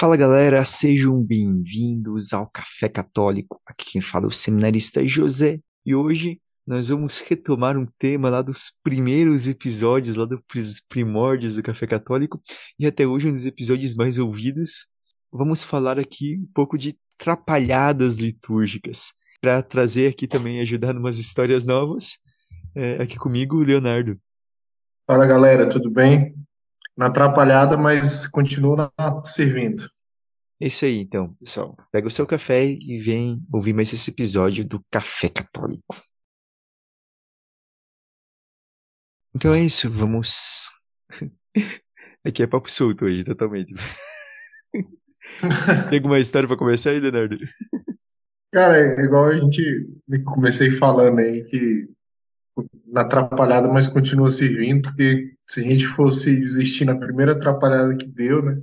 Fala galera, sejam bem-vindos ao Café Católico. Aqui quem fala é o seminarista José e hoje nós vamos retomar um tema lá dos primeiros episódios, lá dos primórdios do Café Católico e até hoje um dos episódios mais ouvidos. Vamos falar aqui um pouco de trapalhadas litúrgicas para trazer aqui também ajudar umas histórias novas. É, aqui comigo, Leonardo. Fala galera, tudo bem? Na atrapalhada, mas continua servindo. É isso aí, então, pessoal. Pega o seu café e vem ouvir mais esse episódio do Café Católico. Então é isso, vamos. Aqui é papo solto hoje, totalmente. Tem alguma história para começar aí, Leonardo? Cara, é igual a gente comecei falando aí que atrapalhada, mas continua servindo, porque se a gente fosse desistir na primeira atrapalhada que deu, né?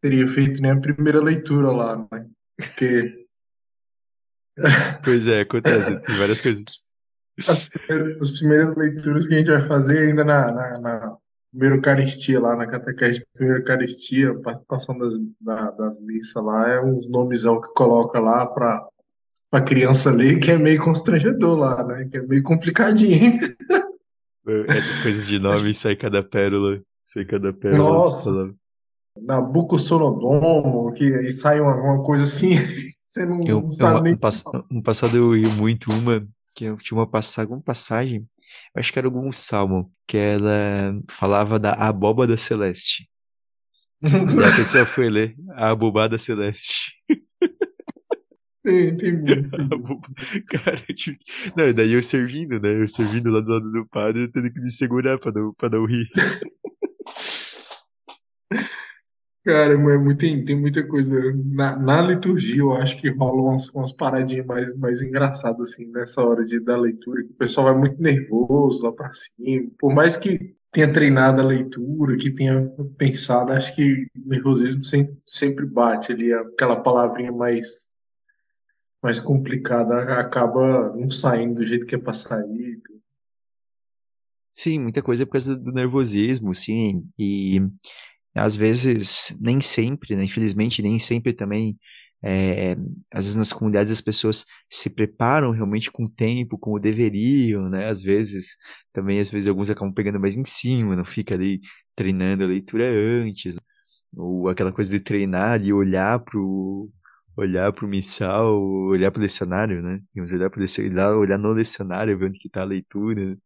Teria feito nem a primeira leitura lá, né? Porque. Pois é, acontece, tem várias coisas. As primeiras, as primeiras leituras que a gente vai fazer ainda na, na, na primeira Eucaristia, lá na catequese de primeira Eucaristia, a participação das, da, das missas lá, é uns nomes que coloca lá para a criança ler, que é meio constrangedor lá, né? Que é meio complicadinho. Essas coisas de nome, sai cada pérola, sai cada pérola. Nossa, Nabucodonodomo, que aí sai uma, uma coisa assim, você não, eu, não sabe eu, nem... Um, pass passado eu ri muito uma, que eu tinha uma passagem, uma passagem, acho que era algum salmo, que ela falava da abóbada celeste. e a pessoa foi ler a abobada celeste. Tem, tem muito. Cara, tipo, não, daí eu servindo, né? Eu servindo lá do lado do padre, tendo que me segurar pra não, pra não rir. Cara, mas muito, tem, tem muita coisa. Na, na liturgia, eu acho que rolam umas, umas paradinhas mais, mais engraçadas, assim, nessa hora de, da leitura, que o pessoal vai muito nervoso lá pra cima. Por mais que tenha treinado a leitura, que tenha pensado, acho que o nervosismo sempre, sempre bate ali, aquela palavrinha mais mais complicada acaba não saindo do jeito que é para sair. Sim, muita coisa é por causa do nervosismo, sim, e às vezes, nem sempre, né? Infelizmente, nem sempre também, é, às vezes nas comunidades as pessoas se preparam realmente com o tempo, como deveriam, né? Às vezes, também, às vezes, alguns acabam pegando mais em cima, não fica ali treinando a leitura antes, ou aquela coisa de treinar e olhar pro olhar pro missal, olhar pro lecionário, né? Vamos olhar pro lecionário, olhar no lecionário, ver onde que tá a leitura.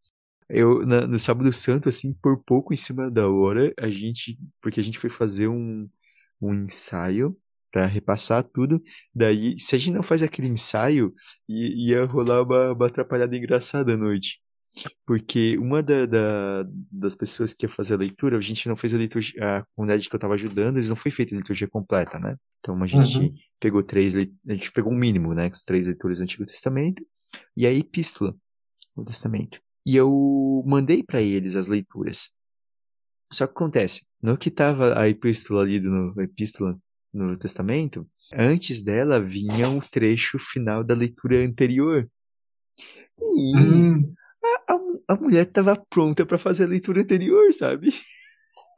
Eu, na, no Sábado Santo, assim, por pouco em cima da hora, a gente, porque a gente foi fazer um, um ensaio para repassar tudo, daí, se a gente não faz aquele ensaio, ia rolar uma, uma atrapalhada engraçada à noite. Porque uma da, da, das pessoas que ia fazer a leitura, a gente não fez a leitura, a comunidade que eu estava ajudando, eles não foi feita a liturgia completa, né? Então a gente uhum. Pegou três, a gente pegou um mínimo, né? As três leituras do Antigo Testamento e a epístola do Testamento. E eu mandei para eles as leituras. Só que acontece, no que estava a epístola ali no a epístola no Testamento, antes dela vinha o um trecho final da leitura anterior. E hum a, a, a mulher estava pronta para fazer a leitura anterior, sabe?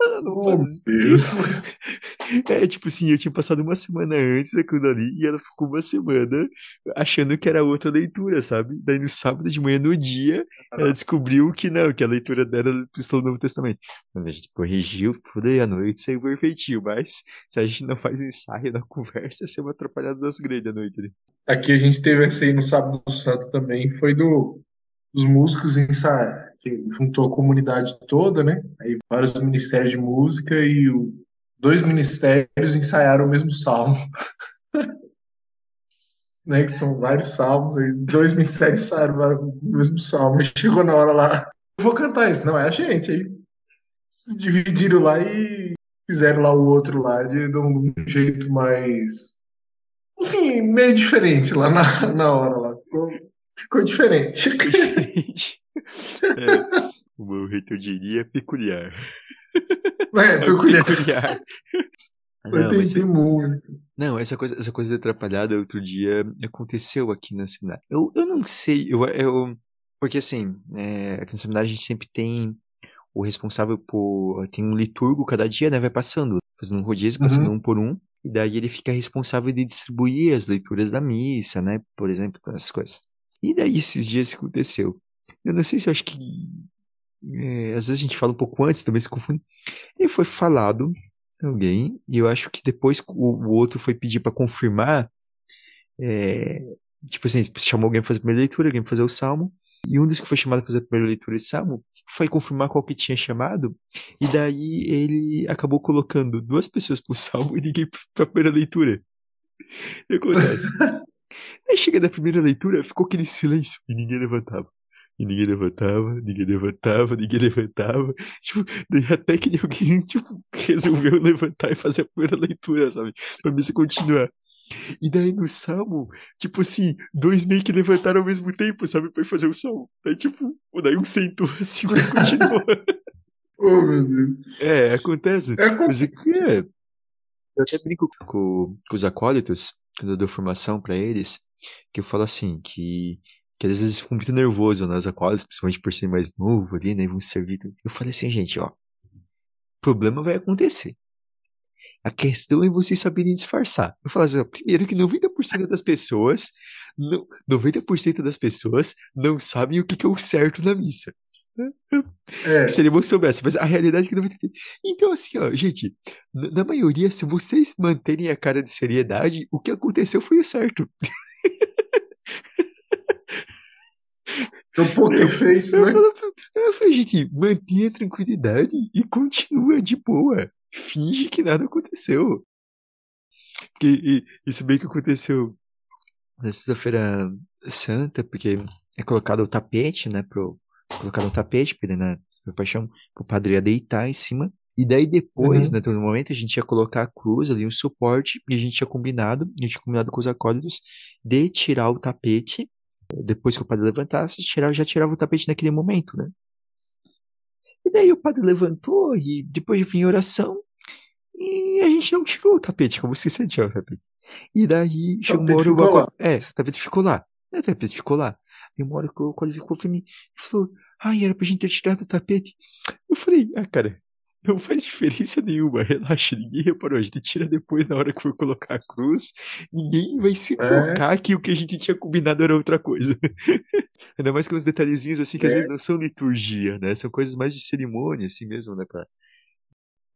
Ela não oh, Deus. É tipo assim, eu tinha passado uma semana antes daquilo ali e ela ficou uma semana achando que era outra leitura, sabe? Daí no sábado de manhã, no dia, ela descobriu que não, que a leitura dela era do Novo Testamento. Mas a gente corrigiu e à noite saiu perfeitinho, mas se a gente não faz ensaio na conversa, ser uma atrapalhada das grandes à noite ali. Aqui a gente teve essa aí no sábado santo também, foi do os músicos ensaiaram, que juntou a comunidade toda, né? Aí vários ministérios de música e o, dois ministérios ensaiaram o mesmo salmo. né, que são vários salmos, aí dois ministérios ensaiaram o mesmo salmo. E chegou na hora lá, eu vou cantar isso, não é a gente. Aí se dividiram lá e fizeram lá o outro lá de, de um jeito mais. Enfim, meio diferente lá na, na hora lá. Ficou, Ficou diferente. diferente. É, o meu reitor diria peculiar. É, é peculiar. peculiar. Não, mas, muito. Não, essa coisa, essa coisa de atrapalhada outro dia aconteceu aqui na seminário. Eu, eu não sei, eu, eu porque assim, é, aqui no seminário a gente sempre tem o responsável por. Tem um liturgo cada dia, né? Vai passando, fazendo um rodízio, passando Uhum. um por um. E daí ele fica responsável de distribuir as leituras da missa, né? Por exemplo, essas coisas. E daí esses dias aconteceu. Eu não sei se eu acho que. é, às vezes a gente fala um pouco antes, também se confunde. E foi falado alguém, e eu acho que depois o, o outro foi pedir para confirmar. é, tipo assim, chamou alguém para fazer a primeira leitura, alguém para fazer o salmo. E um dos que foi chamado para fazer a primeira leitura de salmo foi confirmar qual que tinha chamado. E daí ele acabou colocando duas pessoas pro salmo e ninguém pra primeira leitura. Que acontece? Aí chega da primeira leitura, ficou aquele silêncio e ninguém levantava. E ninguém levantava, ninguém levantava, ninguém levantava. Tipo, daí até que alguém tipo, resolveu levantar e fazer a primeira leitura, sabe? Pra missa continuar. E daí no salmo, tipo assim, dois meio que levantaram ao mesmo tempo, sabe? Pra fazer o salmo. Daí, tipo, daí um sentou assim e continuou. Oh, meu Deus. É, acontece. É Mas é que é. Eu até brinco com, com os acólitos, quando eu dou formação pra eles, que eu falo assim, que, que às vezes ficam muito nervosos, né? Os acólitos, principalmente por ser mais novo ali, né? Vão servir. Eu falei assim, gente, ó. Problema vai acontecer. A questão é vocês saberem disfarçar. Eu falo assim, ó, primeiro que 90% das pessoas, não, 90% das pessoas não sabem o que, que é o certo na missa. É, Se ele não soubesse, mas a realidade é que não vai ter. Então, assim, ó, gente, na, na maioria, se vocês manterem a cara de seriedade, o que aconteceu foi o certo. é o poker face, Eu né? eu falo, gente, mantenha a tranquilidade e continua de boa. Finge que nada aconteceu. Porque e- isso bem que aconteceu na sexta-feira santa, porque é colocado o tapete, né, pro, colocado o tapete, porque né, na paixão, pro padre ia deitar em cima. E daí depois, Uhum. né, no momento, a gente ia colocar a cruz ali, um suporte, e a gente tinha combinado, a gente tinha combinado com os acólitos, de tirar o tapete, depois que o padre levantasse, tirar, já tirava o tapete naquele momento, né. E daí o padre levantou, e depois vinha a oração, e a gente não tirou o tapete, como esqueci de tirar o tapete. E daí chegou uma hora o. É, o tapete ficou lá. É, O tapete ficou lá. E uma hora o acólito ficou pra mim e falou: Ai, era pra gente ter tirado o tapete. Eu falei: Ah, cara, não faz diferença nenhuma, relaxa, ninguém reparou. A gente tira depois na hora que for colocar a cruz. Ninguém vai se É. tocar que o que a gente tinha combinado era outra coisa. Ainda mais com uns detalhezinhos assim que às É. vezes não são liturgia, né? São coisas mais de cerimônia, assim mesmo, né, cara?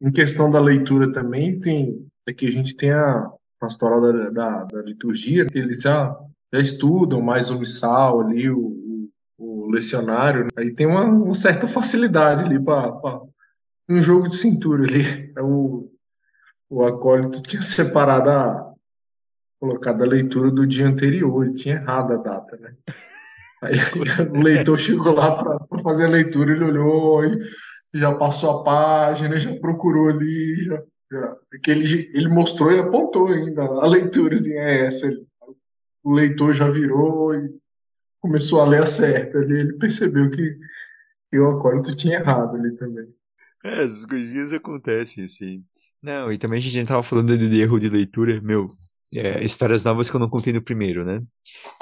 Em questão da leitura também, tem aqui a gente tem a pastoral da, da, da liturgia, que eles já, já estudam mais o missal ali, o, o, o lecionário, né? aí tem uma, uma certa facilidade ali para um jogo de cintura ali. É O, o acólito tinha separado a colocado a leitura do dia anterior, ele tinha errado a data, né? Aí o leitor chegou lá para fazer a leitura, ele olhou e já passou a página, já procurou ali, já, porque ele, ele mostrou e apontou ainda a leitura, assim, é essa. O leitor já virou e começou a ler a certa ali, ele percebeu que, que o acólito tinha errado ali também. É, essas coisinhas acontecem, assim. Não, e também a gente tava falando de erro de leitura, meu, é, histórias novas que eu não contei no primeiro, né?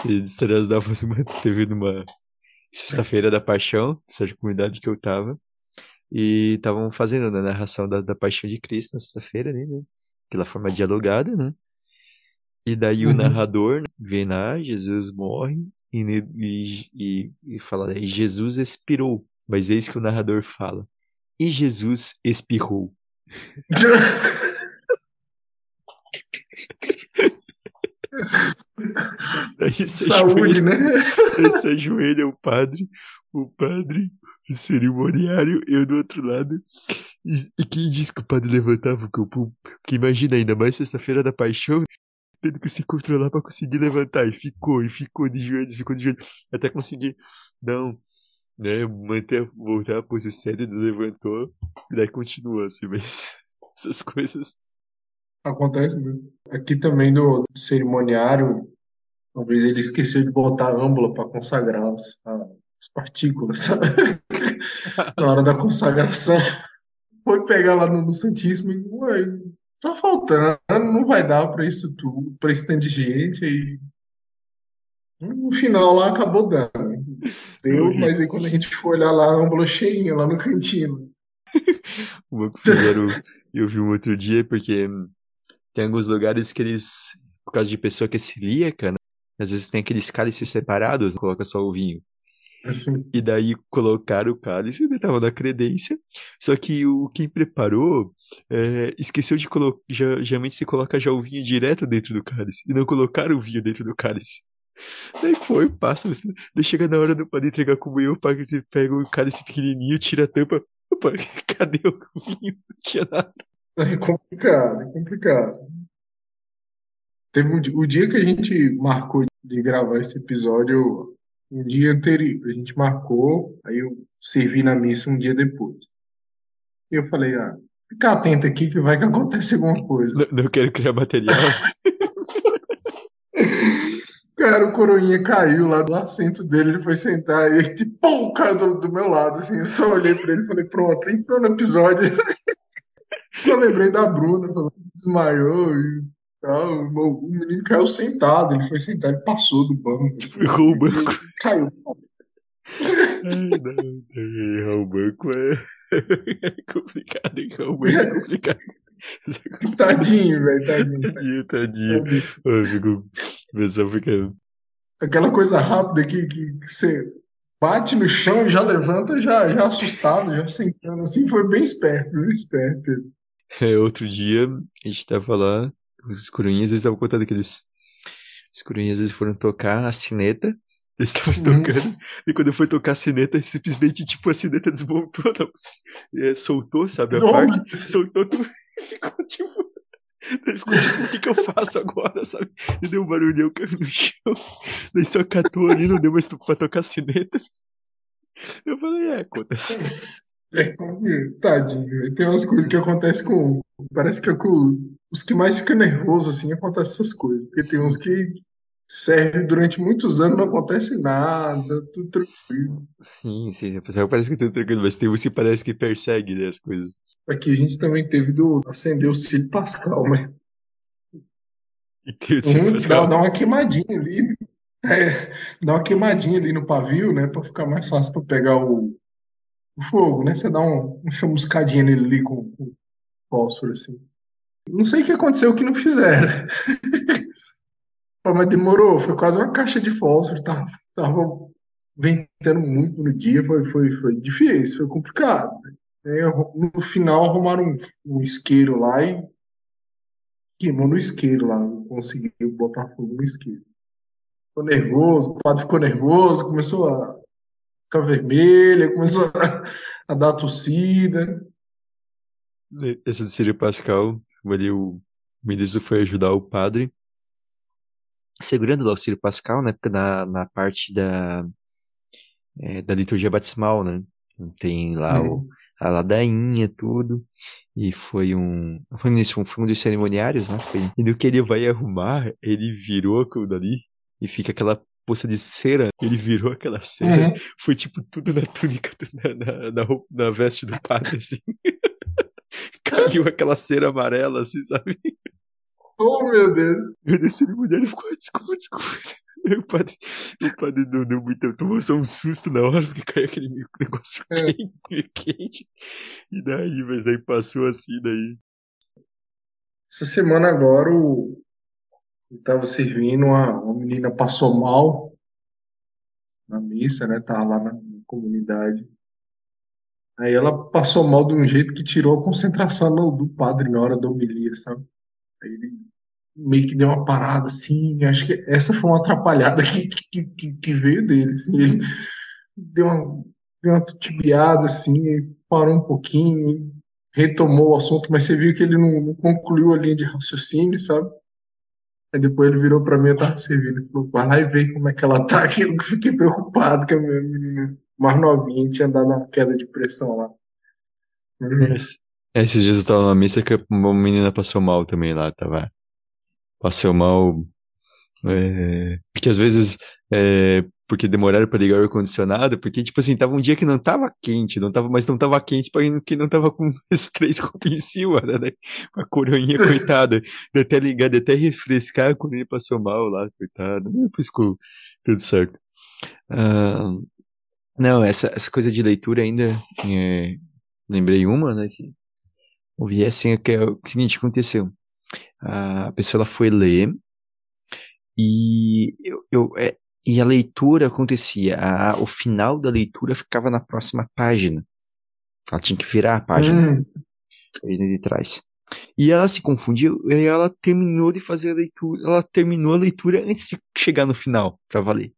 E histórias novas uma, teve numa sexta-feira da paixão, seja comunidade que eu tava, e estavam fazendo né, a narração da, da paixão de Cristo na sexta-feira ali, né? Aquela forma dialogada, né? E daí o Uhum. narrador né, vem lá, Jesus morre, e, e, e, e fala, Jesus expirou. Mas eis que o narrador fala, e Jesus espirrou. Daí Saúde, ajoelha, né? se ajoelha o padre, o padre, o cerimoniário, eu do outro lado. E, e quem disse que o padre levantava o corpo? Porque imagina, ainda mais sexta-feira da paixão, tendo que se controlar pra conseguir levantar. E ficou, e ficou de joelhos, ficou de joelhos, até conseguir, não, né, manter, voltar a pose séria, levantou, e daí continua assim, mas essas coisas. Acontece, né? Aqui também do cerimoniário, talvez ele esqueceu de botar a âmbula para consagrar as, as partículas, sabe? Na hora da consagração. Foi pegar lá no, no Santíssimo e, ué, tá faltando, não vai dar para isso tudo, para esse tanto de gente. Aí No final lá acabou dando. Deu, mas aí quando a gente foi olhar lá, não falou cheinho lá no cantinho. Uma que fizeram, eu vi um outro dia, porque tem alguns lugares que eles, por causa de pessoa que é celíaca, né? Às vezes tem aqueles cálices separados, coloca só o vinho. Assim, E daí colocaram o cálice, ele tava na credência, só que o quem preparou é, esqueceu de colocar, geralmente se coloca já o vinho direto dentro do cálice, e não colocaram o vinho dentro do cálice. Daí foi, passa, daí chega na hora do padre entregar comunhão, o padre pega o cálice pequenininho, tira a tampa, opa, cadê o vinho? Não tinha nada. é complicado, é complicado. Teve um, o dia que a gente marcou de gravar esse episódio, um dia anterior, a gente marcou, aí eu servi na missa um dia depois. E eu falei, ah, fica atento aqui que vai que acontece alguma coisa. Não, não quero criar material. Cara, o coroinha caiu lá do assento dele, ele foi sentar e ele, tipo, pum, caiu do, do meu lado, assim, eu só olhei pra ele e falei, pronto, entrou no episódio. Eu lembrei da Bruna, falando que desmaiou e tal, o menino caiu sentado, ele foi sentar, ele passou do banco, assim, Errou o e banco. caiu. Errar o banco é, é complicado, errar o banco é complicado. Tadinho, velho, tadinho. Tadinho, tadinho. Ai, fico, o pessoal fica. Aquela coisa rápida que, que, que você bate no chão e já levanta, já, já assustado, já sentando assim, foi bem esperto, bem esperto. É, outro dia, a gente tava lá, os coroinhas, eles estavam contando que eles. Os coroinhas, eles foram tocar a sineta, eles estavam se Uhum. tocando, e quando foi tocar a sineta, simplesmente, tipo, a sineta desmontou, não, é, soltou, sabe, a Não, parte, soltou tudo, ficou tipo. Ele ficou tipo, o que que eu faço agora, sabe? E deu um barulhão, no chão. Daí só catou ali, não deu mais pra tocar sineta. Eu falei, é, acontece. É, tadinho, velho. tem umas coisas que acontecem com. Parece que é com os que mais ficam nervosos assim acontecem essas coisas. Porque tem uns que servem durante muitos anos, não acontece nada, tudo tranquilo. Sim, sim, pessoal parece que tá tranquilo, mas tem uns que parece que persegue, né, as coisas. Aqui a gente também teve do acender o Cílio Pascal, né? E Um, Cílio dá, Pascal. dá uma queimadinha ali. É, dá uma queimadinha ali no pavio, né? Pra ficar mais fácil pra pegar o, o fogo, né? Você dá um, uma chamuscadinha nele ali com, com fósforo, assim. Não sei o que aconteceu que não fizeram. Pô, Mas demorou, foi quase uma caixa de fósforo, tava, tava ventando muito no dia, foi, foi, foi difícil, foi complicado. Aí, no final arrumaram um, um isqueiro lá e queimou no isqueiro lá, não conseguiu botar fogo no isqueiro. Ficou nervoso, o padre ficou nervoso, começou a ficar vermelho, começou a, a dar tossida. Esse do Cílio Pascal, ali o ministro foi ajudar o padre, segurando o Cílio Pascal, né, porque na, na parte da, é, da liturgia batismal, né, tem lá o, Uhum. a ladainha, tudo, e foi um, foi nisso, foi um dos cerimoniários, né, foi, e no que ele vai arrumar, ele virou aquilo dali, e fica aquela poça de cera, ele virou aquela cera, Uhum. foi tipo tudo na túnica, na, na, na, roupa- na veste do padre, assim. Caiu aquela cera amarela, assim, sabe? Oh, meu Deus. Eu desci na mulher e ficou, desculpa, desculpa. O padre, o padre não deu muito, tomou só um susto na hora, porque caiu aquele negócio É. quente, quente. E daí, mas daí passou assim, daí. Essa semana agora o estava servindo, uma, uma menina passou mal na missa, né? Tava lá na, na comunidade. Aí ela passou mal de um jeito que tirou a concentração no- do padre na hora da homilia, sabe? Aí ele meio que deu uma parada assim. Acho que essa foi uma atrapalhada que, que, que, que veio dele. assim. Ele deu uma, deu uma titubeada assim, parou um pouquinho, retomou o assunto, mas você viu que ele não, não concluiu a linha de raciocínio, sabe? Aí depois ele virou pra mim, eu tava servindo, ele falou, vai lá e vê como é que ela tá, que eu fiquei preocupado que a minha menina mais novinha tinha dado uma queda de pressão lá. Mas- Esses dias eu tava na missa que uma menina passou mal também lá, tava. Passou mal. é, porque às vezes, é, porque demoraram para ligar o ar-condicionado, porque, tipo assim, tava um dia que não tava quente, não tava, mas não tava quente para quem não tava com esses três copos em cima, né? A coroinha, coitada, de até ligar, de até refrescar, a coroinha passou mal lá, coitada, depois ficou tudo certo. Uh, não, essa, essa coisa de leitura ainda, é, lembrei uma, né, que ouvi assim, que é o seguinte, aconteceu, a pessoa ela foi ler, e eu, eu é, e a leitura acontecia, a, o final da leitura ficava na próxima página. Ela tinha que virar a página hum. de trás. E ela se confundiu, e ela terminou de fazer a leitura, ela terminou a leitura antes de chegar no final, pra valer.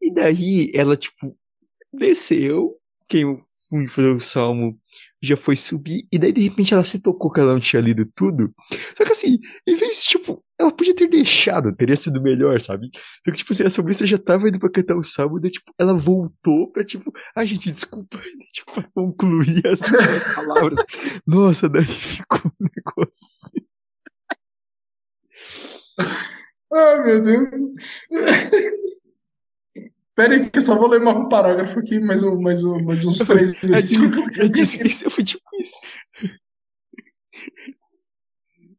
E daí ela, tipo, desceu, quem fazer o salmo já foi subir, e daí de repente ela se tocou que ela não tinha lido tudo. Só que assim, em vez tipo, ela podia ter deixado, teria sido melhor, sabe? Só que, tipo assim, a sobrinha já tava indo pra cantar o salmo, daí, tipo, ela voltou pra, tipo, ai, gente, desculpa, tipo, pra concluir as, as palavras. Nossa, daí ficou um negócio assim. Ai, meu Deus. Pera aí, que eu só vou ler mais um parágrafo aqui, mais, um, mais, um, mais uns três versículos. Eu disse que isso foi tipo isso.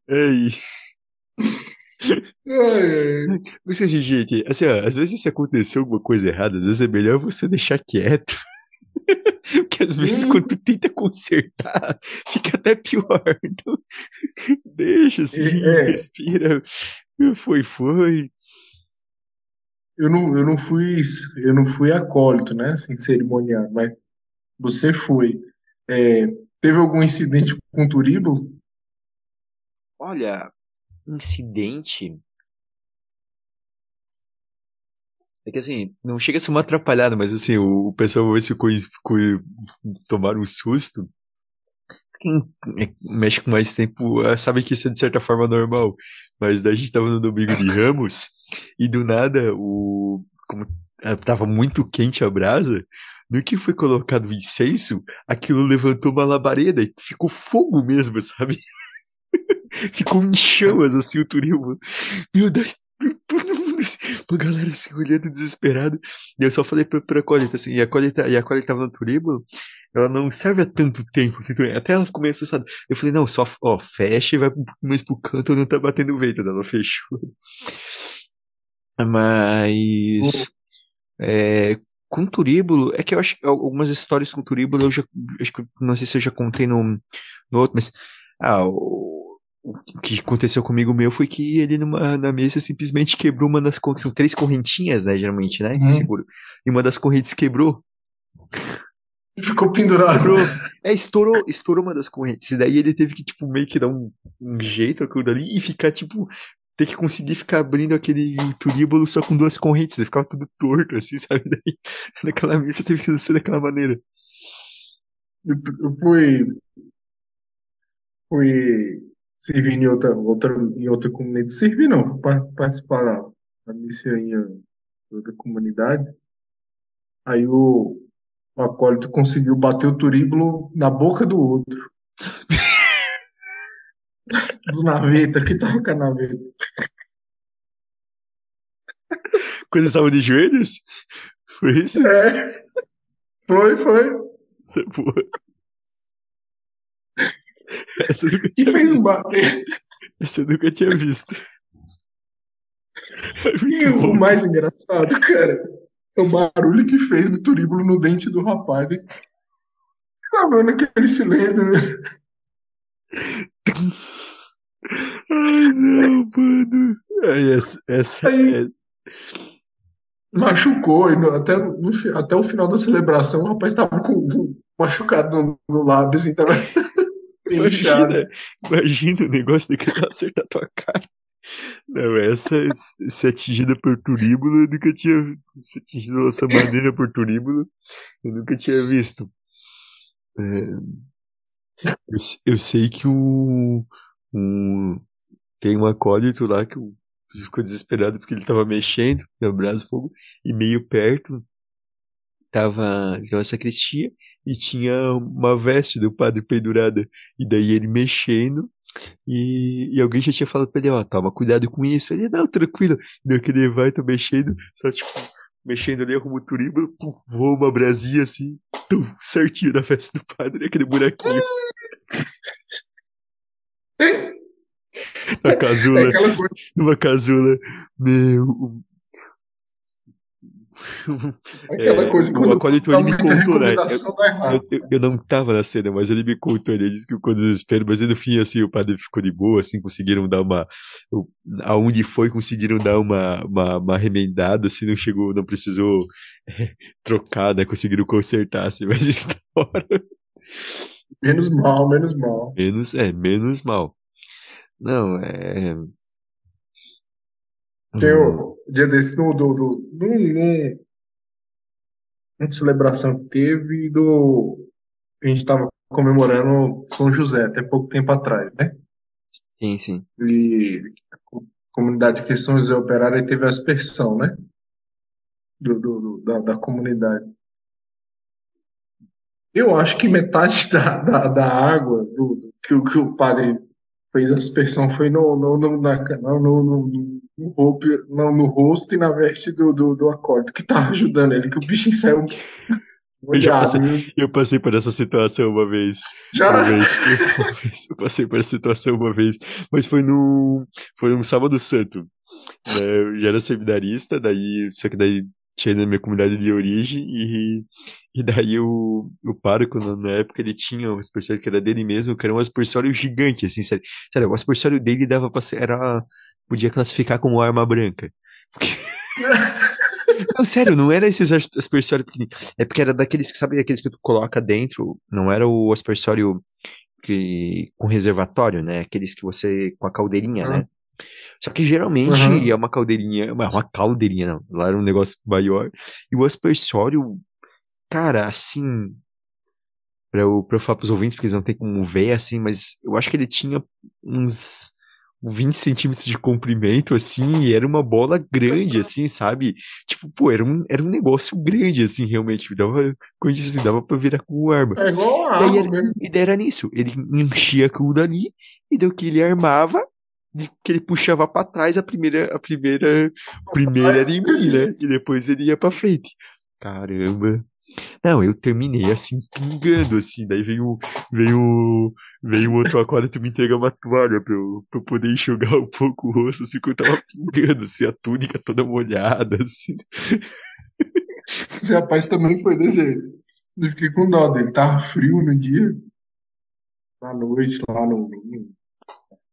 Ei. Ai, gente, assim, ó, às vezes se aconteceu alguma coisa errada, às vezes é melhor você deixar quieto. Porque às vezes hum. quando tu tenta consertar, fica até pior. Então, deixa assim, é. respira. Foi, foi eu não, eu não fui eu não fui acólito, né, assim, cerimonial, mas você foi. É, teve algum incidente com o turíbulo? Olha, incidente. É que assim, não chega a ser uma atrapalhada, mas assim, o, o pessoal vai ficou, ficou tomar um susto quem mexe com mais tempo eh, sabe que isso é de certa forma normal. Mas daí a gente tava no domingo de Ramos e do nada o. Como eh, tava muito quente a brasa, no que foi colocado o incenso, aquilo levantou uma labareda e ficou fogo mesmo, sabe? ficou em chamas assim o turismo. Meu Deus, todo assim, uma galera assim olhando desesperado. E eu só falei pra, pra colheita assim, e a colheita, e a colheita tava no turismo, ela não serve há tanto tempo, assim, até ela ficou meio assustada. Eu falei, não, só, ó, fecha e vai mais pro canto não tá batendo vento, ela fechou. Mas, é, com turíbulo, é que eu acho que algumas histórias com turíbulo eu já, acho que, não sei se eu já contei no, no outro, mas, ah, o, o que aconteceu comigo meu foi que ele numa, na mesa simplesmente quebrou uma das, são três correntinhas, né, geralmente, né, uhum. seguro, e uma das correntes quebrou. Ficou pendurado. Estourou, é, estourou, estourou uma das correntes. E daí ele teve que, tipo, meio que dar um, um jeito aquilo dali e ficar, tipo, ter que conseguir ficar abrindo aquele turíbulo só com duas correntes. Ele ficava tudo torto, assim, sabe? Daí, naquela missa teve que ser daquela maneira. Eu, eu fui. Fui servir em outra, outra, em outra comunidade. Servir não, participar da, da missa em outra comunidade. Aí o o acólito conseguiu bater o turíbulo na boca do outro. do naveta, que tava com a naveta. Quando eles estavam de joelhos? Foi isso? É. Foi, foi. É boa. Essa eu nunca tinha e fez visto. um bater. Essa eu nunca tinha visto. É e o mais engraçado, cara, é o barulho que fez do turíbulo no dente do rapaz. Ficava vendo aquele silêncio, né? Ai, não, mano. Aí, essa, essa Aí, é... Machucou, e no, até, no, até o final da celebração o rapaz tava com machucado no, no lábio, assim, tava. Imagina, imagina o negócio de que acertar tua cara. Não, essa ser atingida por turíbulo eu nunca tinha ser atingida dessa maneira por turíbulo eu nunca tinha visto. É, eu, eu, sei que o, o tem um acólito lá que ficou desesperado porque ele tava mexendo no braço fogo e meio perto tava, tava a sacristia e tinha uma veste do padre pendurada e daí ele mexendo E, e alguém já tinha falado pra ele, ó, toma cuidado com isso. Ele, não, tranquilo. Deu que ele vai, tô mexendo, só tipo, mexendo ali, arrumo o turimba, pum, voa uma brasinha assim, tum, certinho na festa do padre, aquele buraquinho. Na casula, É numa casula, meu, Aquela É, coisa o quando dá ele me contou, né? Eu, errado. eu, eu, eu não tava na cena, mas ele me contou, ele disse que ficou desespero, mas no fim, assim, o padre ficou de boa, assim, conseguiram dar uma. Aonde foi, conseguiram dar uma, uma, uma remendada, assim, não chegou, não precisou eh, trocar, né? Conseguiram consertar, assim, mas isso na hora. Menos mal, menos mal. Menos, é, menos mal. Não, é. Tem hum, o dia desse, no, do, do, num, num, uma celebração que teve do. A gente estava comemorando São José até pouco tempo atrás, né? sim, sim. E a comunidade aqui, São José Operário, aí teve a aspersão, né? Do, do, da, da comunidade. Eu acho que metade da, da, da água do, que, o- que o padre fez a aspersão foi no, no, no, na, no, no, no, roupa, no, no rosto e na veste do, do, do acólito que tava ajudando ele, que o bichinho saiu Eu já passei, viu? eu passei por essa situação uma vez. Uma Já vez, eu, uma vez, eu passei por essa situação uma vez, mas foi no, foi um sábado santo, né? Eu já era seminarista, daí, só que daí tinha na minha comunidade de origem e, e daí o, o pároco, na, na época, ele tinha um aspersório que era dele mesmo, que era um aspersório gigante, assim, sério. Sério, o aspersório dele dava pra ser, era, podia classificar como arma branca. Não, sério, não era esses as- aspersório pequenininho. É porque era daqueles que, sabe, aqueles que tu coloca dentro, não era o aspersório que, com reservatório, né? Aqueles que você, com a caldeirinha, né? Só que geralmente Aham. é uma caldeirinha, uma, uma caldeirinha, não. Lá era um negócio maior. E o aspersório, cara, assim, pra eu, pra eu falar pros ouvintes, porque eles não tem como ver, assim, mas eu acho que ele tinha uns 20 centímetros de comprimento, assim, e era uma bola grande, assim, sabe? Tipo, pô, era um, era um negócio grande, assim, realmente. Dava, como disse, assim, dava pra virar com arma. É igual a E arma era, e daí era nisso. Ele enchia aquilo dali, e daí o que ele armava, que ele puxava pra trás a primeira, a primeira, primeira era em mim, né? E depois ele ia pra frente. Caramba. Não, eu terminei assim, pingando, assim. Daí veio, veio, veio outro acólito me entregar uma toalha pra eu, pra eu poder enxugar um pouco o rosto, assim, que eu tava pingando, assim, a túnica toda molhada, assim. Esse rapaz também foi desse jeito. Eu fiquei com dó dele. Tava frio no dia, à noite, lá no, no-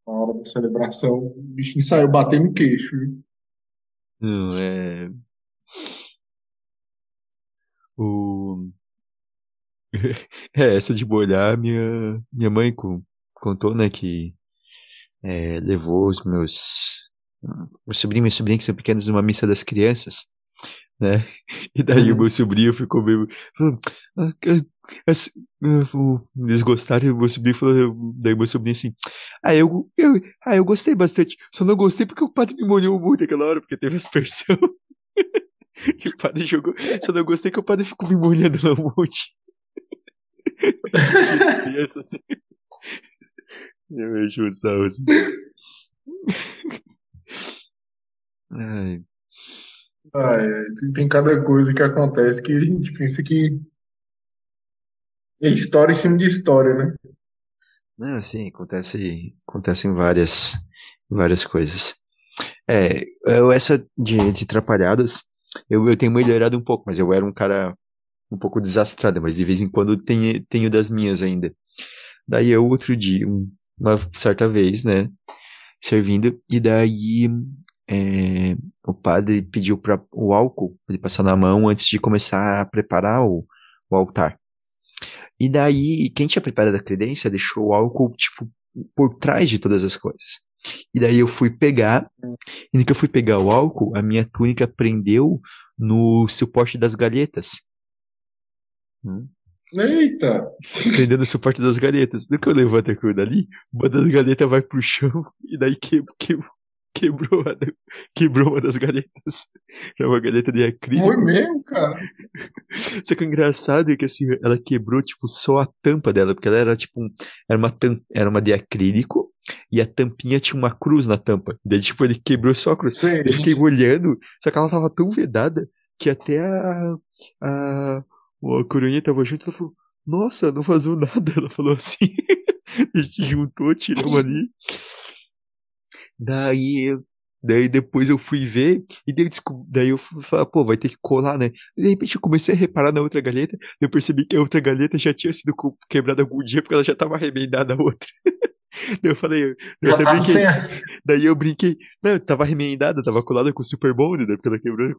na hora da celebração. O bichinho saiu batendo no queixo? Não, é. O... É, essa de molhar, minha, minha mãe co- contou, né, que é, levou os meus, meu sobrinho e minha sobrinha, que são pequenos, numa missa das crianças, né? E daí o meu Uhum. sobrinho ficou meio. falando, "Ah, Eles gostaram, e o meu sobrinho falou. Daí o meu sobrinho assim. Ah, eu, eu, ah, eu gostei bastante. Só não gostei porque o padre me molhou muito aquela hora, porque teve aspersão. E o padre jogou. Só não gostei que o padre ficou me molhando lá um monte. Criança assim. Eu sarro assim. Ai, Ai, ai, tem cada coisa que acontece que a gente pensa que é história em cima de história, né? não, assim, acontece, acontecem várias, várias coisas. É, eu, essa de, de Trapalhadas, eu, eu tenho melhorado um pouco, mas eu era um cara um pouco desastrado, mas de vez em quando tenho, tenho das minhas ainda. Daí eu, outro dia, um- uma certa vez, né, servindo, e daí é, o padre pediu para o álcool ele passar na mão antes de começar a preparar o, o altar. E daí, quem tinha preparado a credência deixou o álcool, tipo, por trás de todas as coisas. E daí eu fui pegar, e no que eu fui pegar o álcool, a minha túnica prendeu no suporte das galhetas. Hum. Eita! Prendendo no suporte das galhetas. No que eu levanto aquilo dali, uma das galhetas vai pro chão, e daí que, que, quebrou, a, quebrou uma das galhetas. Era uma galheta de Foi acrílico. mesmo, cara. Só que o engraçado é que assim, ela quebrou, tipo, só a tampa dela, porque ela era tipo, um- era uma, era uma de acrílico, e a tampinha tinha uma cruz na tampa. Daí, tipo, ele quebrou só a cruz. Sim, eu fiquei olhando, só que ela tava tão vedada que até a, a, a coroinha tava junto, ela falou, nossa, não vazou nada. Ela falou assim. a gente juntou, tiramos ali. Daí, daí depois eu fui ver, e daí, daí eu falei, pô, vai ter que colar, né? De repente eu comecei a reparar na outra galeta, eu percebi que a outra galeta já tinha sido quebrada algum dia, porque ela já tava remendada a outra. Daí eu falei, eu até brinquei. Daí eu brinquei, não, tava remendada, tava colada com o Super Bond, né? Porque ela quebrou.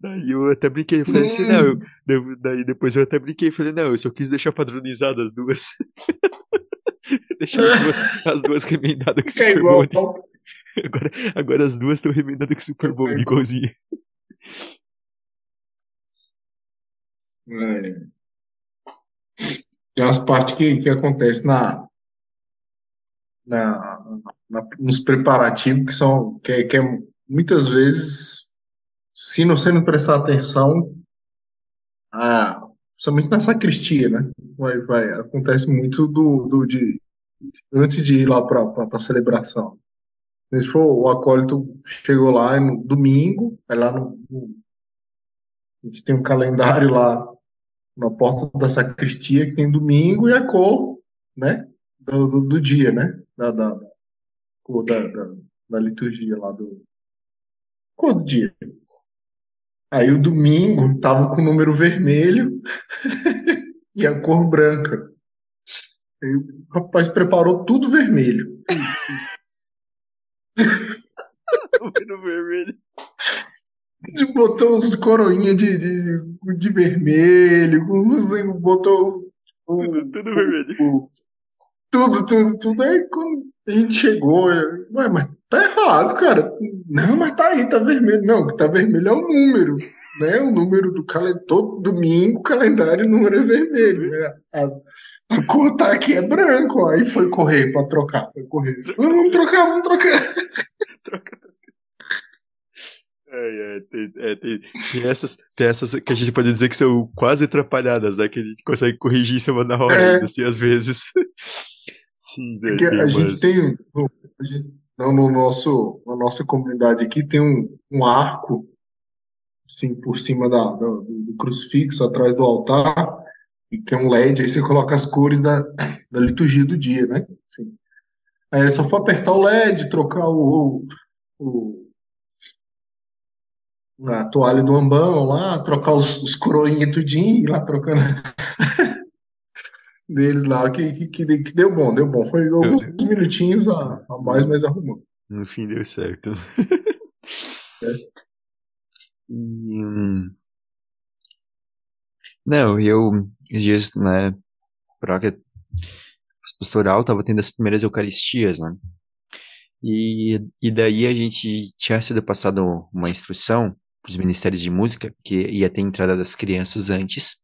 Daí eu até brinquei, eu falei assim, não, eu, daí depois eu até brinquei, falei, não, eu só quis deixar padronizada as duas. deixar as duas, as duas remendadas com o Super Bond. Agora, agora as duas estão remendadas com Super Bond, igualzinho. É. Tem umas partes que, que acontecem na, na, na, nos preparativos que são que, é, que é, muitas vezes se você não prestar atenção a, somente na sacristia né vai, vai acontece muito do, do de antes de ir lá para a celebração se for o acólito chegou lá no domingo é lá no, no, a gente tem um calendário lá na porta da sacristia que tem domingo e a cor né do, do, do dia né da, da, da, da, da liturgia lá do. Qual do dia? Aí o domingo tava com o número vermelho e a cor branca. Aí o rapaz preparou tudo vermelho. Número vermelho. Botou uns coroinhas de, de, de vermelho, botou. Tudo, tudo vermelho. O, tudo, tudo, tudo. Aí quando a gente chegou, eu, Ué, mas tá errado, cara. Não, mas tá aí, tá vermelho. Não, o que tá vermelho é o número. Né? O número do calendário, todo domingo, o calendário, o número é vermelho. Né? A, a cor tá aqui é branco. Aí foi correr pra trocar. Foi correr. Vamos trocar, vamos trocar. troca, troca. É, é, tem, é, tem, tem, essas, tem essas que a gente pode dizer que são quase atrapalhadas, né? Que a gente consegue corrigir em cima da hora, é. assim, às vezes. Sim, Zé, é a gente tem, a gente, no, nosso, na nossa comunidade aqui, tem um, um arco, assim, por cima da, do, do crucifixo, atrás do altar, e que é um LED, aí você coloca as cores da, da liturgia do dia, né? Assim. Aí é só for apertar o LED, trocar o, o, o a toalha do ambão lá, trocar os, os coroinhas tudinho, lá trocando deles lá que, que, que, deu bom, deu bom. Foi alguns minutinhos a, a mais, mas arrumou. No fim deu certo. é. E, hum, não, eu, dias, né, Proca pastoral tava tendo as primeiras eucaristias, né? E, e daí a gente tinha sido passado uma instrução para os ministérios de música, que ia ter entrada das crianças antes,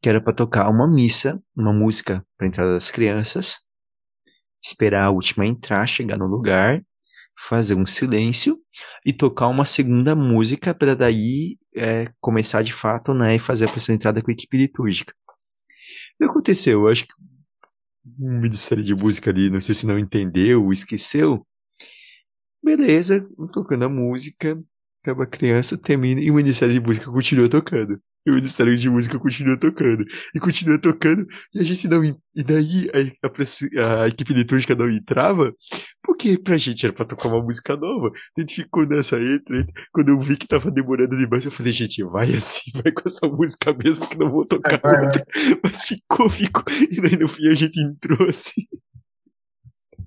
que era para tocar uma missa, uma música para entrada das crianças, esperar a última entrar, chegar no lugar, fazer um silêncio e tocar uma segunda música para daí é, começar de fato, né, e fazer a essa entrada com a equipe litúrgica. O que aconteceu? Eu acho que o Ministério de Música ali, não sei se não entendeu esqueceu. Beleza, tocando a música, acaba a criança, termina e o Ministério de Música continua tocando. E o Ministério de Música continua tocando. E continua tocando. E a gente não. E daí a, a, a equipe litúrgica não entrava. Porque pra gente era pra tocar uma música nova. A gente ficou nessa entra. Quando eu vi que tava demorando demais, eu falei, gente, vai assim, vai com essa música mesmo que não vou tocar outra. Mas ficou, ficou. E daí no fim a gente entrou assim.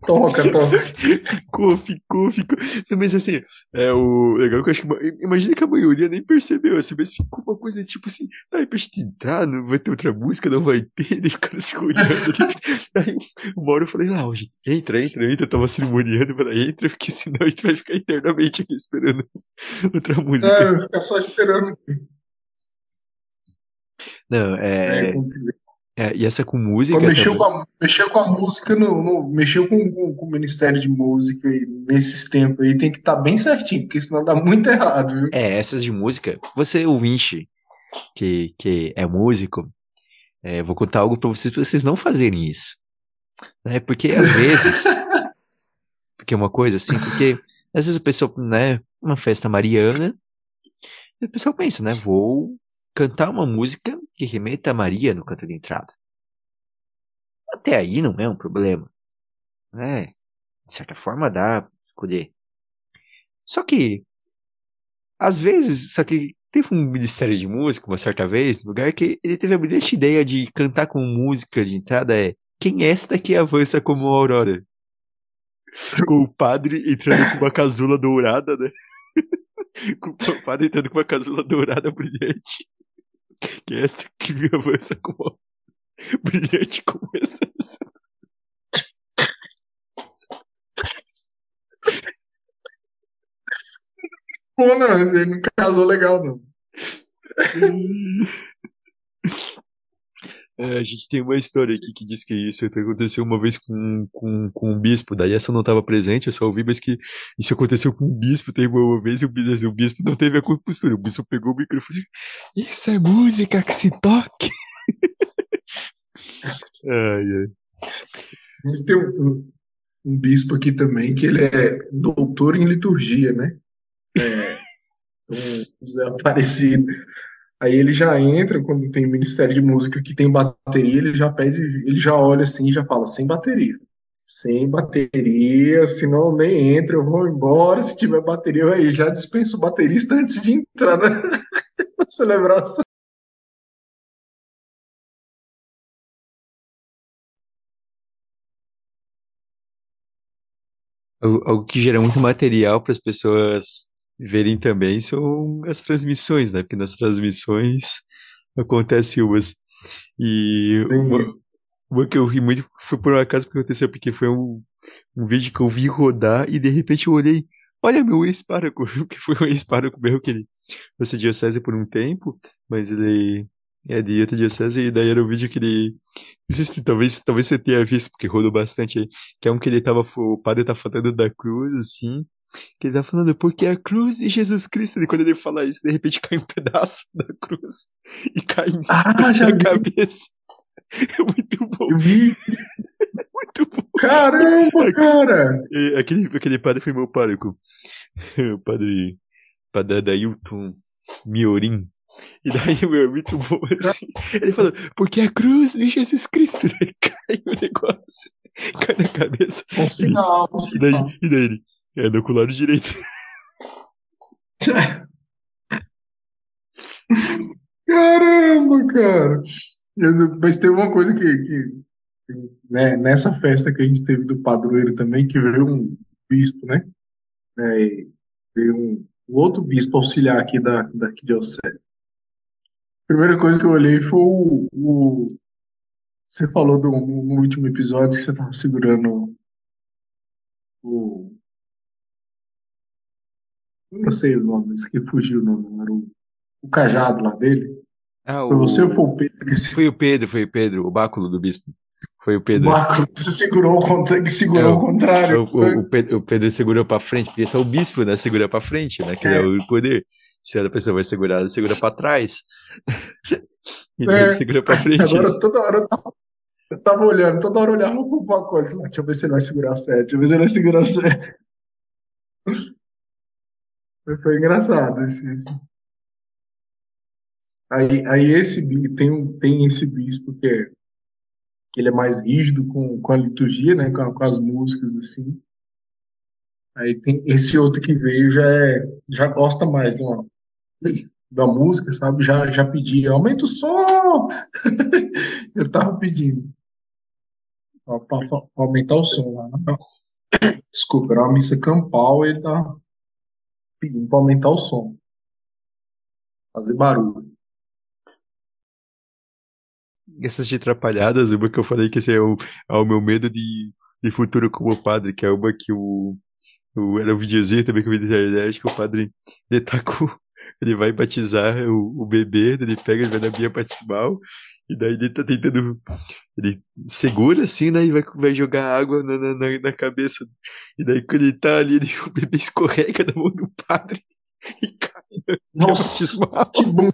Toca, toca. ficou, ficou, ficou. Mas assim, é o legal que eu acho que. Imagina que a maioria nem percebeu, assim, mas ficou uma coisa tipo assim, aí pra gente entrar, não vai ter outra música, não vai ter, daí o cara se olhando. aí uma hora eu falei, lá, ah, gente, entra, entra, entra, eu tava cerimoniando, para entra, porque senão a gente vai ficar eternamente aqui esperando outra música. É, ficar só esperando. Não, é. é é, e essa com música. Mexeu com, a, mexeu com a música, no, no mexeu com, com, com, o Ministério de Música nesses tempos aí, tem que estar tá bem certinho, porque senão dá muito errado, viu? É, essas de música, você ouvinte que, que é músico, é, vou contar algo para vocês, pra vocês não fazerem isso. Né? Porque às vezes, porque é uma coisa assim, porque às vezes o pessoal, né, uma festa mariana, e o pessoal pensa, né, vou cantar uma música que remeta a Maria no canto de entrada. Até aí não é um problema. né? de certa forma dá pra escolher. Só que, às vezes, só que teve um ministério de música uma certa vez, no lugar que ele teve a brilhante ideia de cantar com música de entrada é Quem é esta que avança como a aurora? Com o padre entrando com uma casula dourada, né? com o padre entrando com uma casula dourada brilhante. Quem é esta que avança como brilhante como essa? Pô, não, ele não casou legal, não. É, a gente tem uma história aqui que diz que isso aconteceu uma vez com, com, com um bispo, daí essa não estava presente, eu só ouvi, mas que isso aconteceu com um bispo, teve uma vez e o bispo, o bispo não teve a compostura, o bispo pegou o microfone e isso é música que se toque. ai, ai. A gente tem um, um bispo aqui também que ele é doutor em liturgia, né? É, um Zé Aparecido. Aí ele já entra, quando tem Ministério de Música que tem bateria, ele já pede, ele já olha assim e já fala, sem bateria. Sem bateria, senão nem entra, eu vou embora. Se tiver bateria, aí já dispenso o baterista antes de entrar na, na celebração. Algo que gera muito material para as pessoas verem também são as transmissões, né? Porque nas transmissões acontece umas. E uma, uma que eu ri muito foi por um acaso que aconteceu, porque foi um, um vídeo que eu vi rodar e de repente eu olhei, olha meu ex-pároco, que foi um ex-pároco mesmo que ele fosse diocese por um tempo, mas ele é de outra diocese e daí era um vídeo que ele, se talvez, talvez você tenha visto, porque rodou bastante aí, que é um que ele tava, o padre tá falando da cruz, assim, que ele tá falando, porque a cruz de Jesus Cristo, e quando ele fala isso, de repente cai um pedaço da cruz e cai em cima Ah, na vi, cabeça. É muito bom, eu vi. muito bom. Caramba, cara! É, Aquele, aquele padre foi meu pároco. O padre, padre Adailton Miorim. E daí, meu, é muito bom assim. Ele falou, porque a cruz de Jesus Cristo. Daí cai o negócio, cai na cabeça. Um sinal, um e daí, sinal. e daí ele, é no ocular direito. Caramba, cara! Mas tem uma coisa que, que né, nessa festa que a gente teve do padroeiro também, que veio um bispo, né? É, veio um, um outro bispo auxiliar aqui da, da arquidiocese. Primeira coisa que eu olhei foi o, o- você falou do, no último episódio que você estava segurando o, eu não sei o nome, isso que fugiu o nome, era o, o cajado lá dele. Ah, Foi você ou foi o. o Pedro que, se- Foi o Pedro, foi o Pedro, o báculo do bispo. Foi o o Pedro. Marco, você segurou o, contra- que É, segurou o o, contrário? o, o, o Pedro, o Pedro segurou pra frente, porque só o bispo, né, segura pra frente, né, que é É, o poder. Se a pessoa vai segurar, ela segura pra trás. E daí ele é. segura pra frente. Agora toda hora eu tava, eu tava olhando, toda hora eu olhava pro pacote lá, deixa eu ver se ele vai segurar certo, deixa eu ver se ele vai segurar certo. Foi engraçado esse. Aí, aí esse tem, tem esse bispo que, é, que ele é mais rígido com, com a liturgia, né, com, com as músicas assim. Aí tem esse outro que veio já é, já gosta mais de uma- da música, sabe? Já já pedia, aumenta o som. Eu tava pedindo para aumentar o som lá. né? Desculpa, era uma missa campal, ele tava pedindo para aumentar o som, fazer barulho. Essas de atrapalhadas, uma que eu falei que esse é o, é o meu medo de, de futuro como padre, que é uma que o, o era um videozinho também que eu vi na internet, que o padre, ele tá com, ele vai batizar o, o bebê, ele pega, ele vai na minha batismal, e daí ele tá tentando, ele segura assim, né, e vai, vai jogar água na, na, na cabeça, e daí quando ele tá ali, ele- o bebê escorrega na mão do padre, e cai Nossa, batismal. que bom.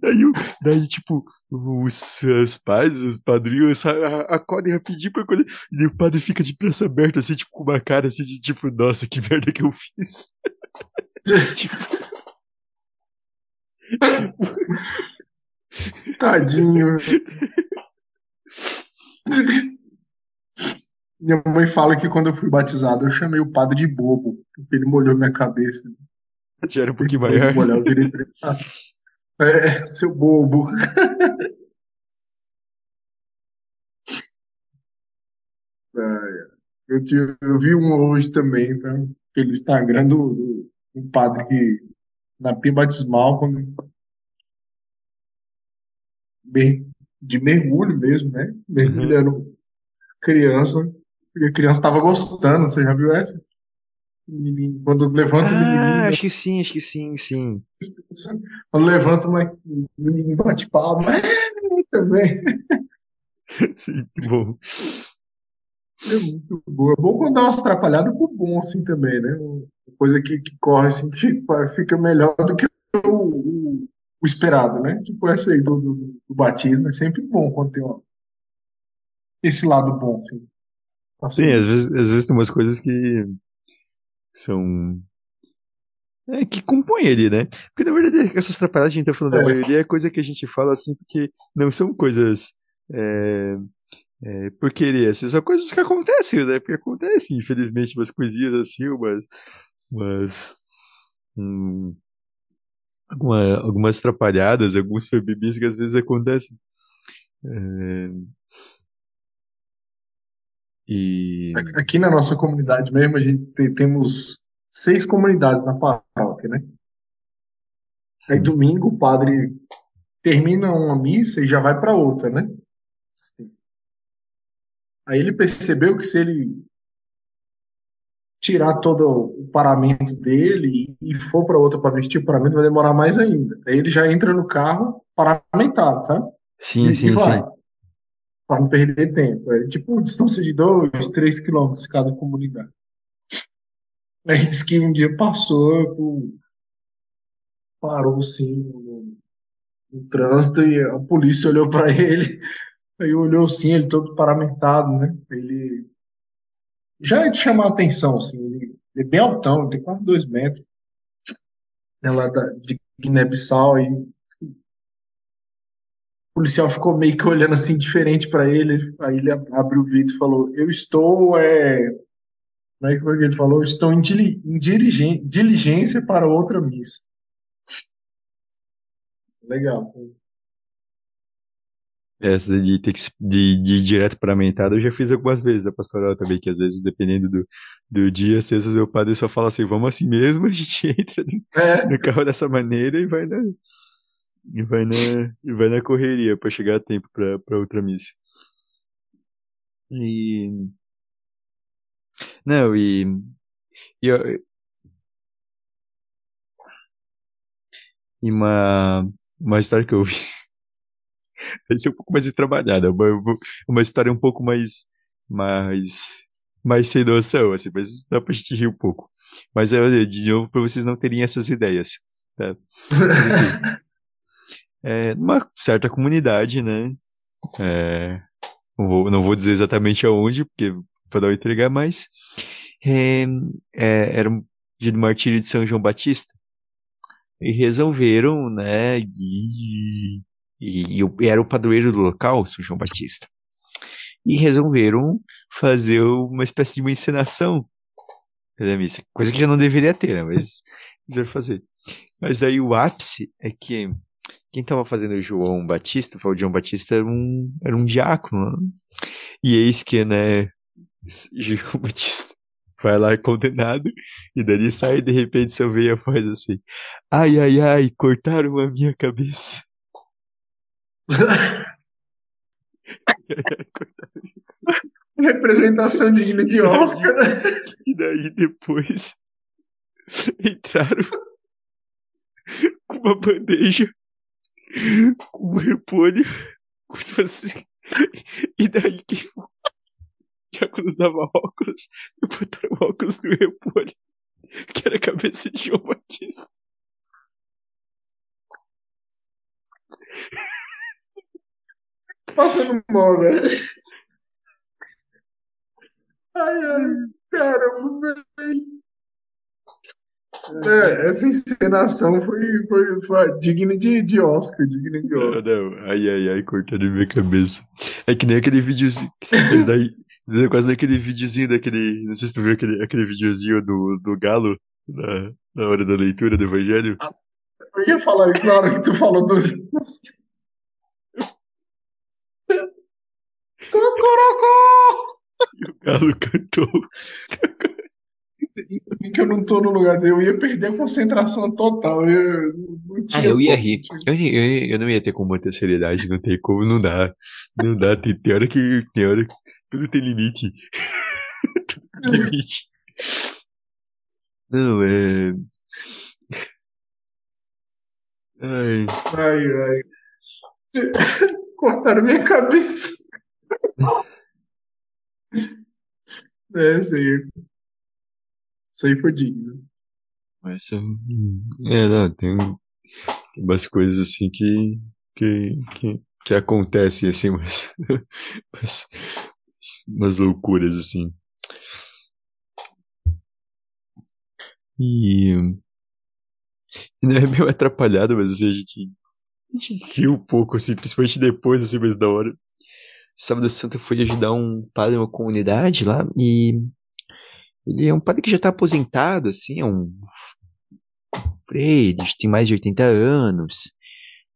Daí, daí, tipo, os, os pais, os padrinhos, acordem rapidinho pra colher. E o padre fica de braço aberto, assim, tipo, com uma cara assim de tipo, nossa, que merda que eu fiz. tipo. Tadinho. Minha mãe fala que quando eu fui batizado, eu chamei o padre de bobo, porque ele molhou minha cabeça. Já era um pouquinho maior. Molhar, eu virei pra ele. É, seu bobo. Eu, te, eu vi um hoje também, tá? Pelo Instagram do, do um padre que na pia batismal, quando de mergulho mesmo, né? Mergulhando uhum. criança, porque a criança estava gostando, você já viu essa? Quando levanta ah, o menininho. Acho que sim, acho que sim, sim. Quando levanta o menino bate palma. também. Sim, que bom. É muito bom. É bom quando dá umas atrapalhadas pro bom, assim, também, né? Uma coisa que, que corre, assim, que fica melhor do que o, o, esperado, né? Tipo essa aí do, do, do, batismo. É sempre bom quando tem uma, esse lado bom, assim. assim. Sim, às vezes, às vezes tem umas coisas que são é, que compõe ali, né? Porque na verdade essas atrapalhadas que a gente tá falando é. da maioria é coisa que a gente fala assim porque não são coisas é, é, por querer, assim, são coisas que acontecem, né? Porque acontecem, infelizmente, umas coisinhas assim, umas. umas hum, alguma, algumas atrapalhadas, alguns bebês que às vezes acontecem. É, e... Aqui na nossa comunidade mesmo, a gente tem, temos seis comunidades na paróquia, né? Sim. Aí domingo o padre termina uma missa e já vai para outra, né? Sim. Aí ele percebeu que se ele tirar todo o paramento dele e for para outra para vestir o paramento, vai demorar mais ainda. Aí ele já entra no carro paramentado, sabe? Sim, e, sim, vai, sim. Para não perder tempo. É tipo distância de dois, três quilômetros cada comunidade. Aí diz que um dia passou, parou sim no, no trânsito e a polícia olhou para ele Aí olhou sim, ele todo paramentado, né? Ele já é de chamar a atenção, assim, ele, é bem altão, tem quase dois metros. É lá da, de Guiné-Bissau, e o policial ficou meio que olhando assim diferente para ele. Aí ele abriu o vidro e falou: Eu estou. É... Como é que foi que ele falou? estou em, em diligência para outra missa. Legal. Essa de ter que de, de ir direto para a mentada, eu já fiz algumas vezes a pastoral também, que às vezes, dependendo do, do dia, às vezes o padre só fala assim, vamos assim mesmo, a gente entra no, é. no carro dessa maneira e vai na, e vai na, e vai na correria para chegar a tempo para outra missa. E. Não, e. E, e uma, uma história que eu vi vai ser um pouco mais trabalhada, uma, uma história um pouco mais, mais, mais sem noção, assim, mas dá pra gente rir um pouco. Mas é, de novo, para vocês não terem essas ideias, tá? Mas, assim, é, numa certa comunidade, né, é, não, vou, não vou dizer exatamente aonde, porque para não entregar, mas é, é, era um dia do martírio de São João Batista, e resolveram, né, e, e era o padroeiro do local, São João Batista. E resolveram fazer uma espécie de uma encenação da missa. Coisa que já não deveria ter, né? Mas quiseram fazer. Mas daí o ápice é que quem estava fazendo o João Batista, o João Batista era um, era um diácono. Né? E eis que, né, João Batista vai lá condenado, e dali sai de repente seu veia faz assim: ai, ai, ai, cortaram a minha cabeça. Representação digna de Oscar. E daí depois entraram com uma bandeja com um repolho, se fosse. E daí quem já usava óculos, botaram óculos no repolho, que era a cabeça de João Batista. Passando mal, velho. Ai, ai, caramba, velho. É, essa encenação foi, foi, foi digna de, de Oscar, digna de Não, Oscar. não. Ai, ai, ai, cortando minha cabeça. É que nem aquele videozinho. Esse daí. é quase naquele videozinho daquele. Não sei se tu viu aquele, aquele videozinho do, do galo na, na hora da leitura do Evangelho. Eu ia falar isso na hora que tu falou do. Cocorocó! E o galo cantou. Que eu não tô no lugar dele, eu ia perder a concentração total. Eu, não Ah, eu ia rir. Eu, eu, eu não ia ter como manter a seriedade, não tem como, não dá. Não dá, tem, tem hora que. Tem hora que tudo tem limite. tudo tem limite. Não, é. Ai, Ai, ai. Cortaram minha cabeça. É, isso aí. Isso aí foi digno. mas. hum, É, não, tem, tem umas coisas assim que. que, que, que acontecem assim, mas. mas umas loucuras assim. E. e não é meio atrapalhado, mas assim, a gente, a gente riu um pouco, assim, principalmente depois, assim, mas da hora. Sábado Santo fui ajudar um padre uma comunidade lá e ele é um padre que já tá aposentado, assim, é um frei, ele tem mais de 80 anos,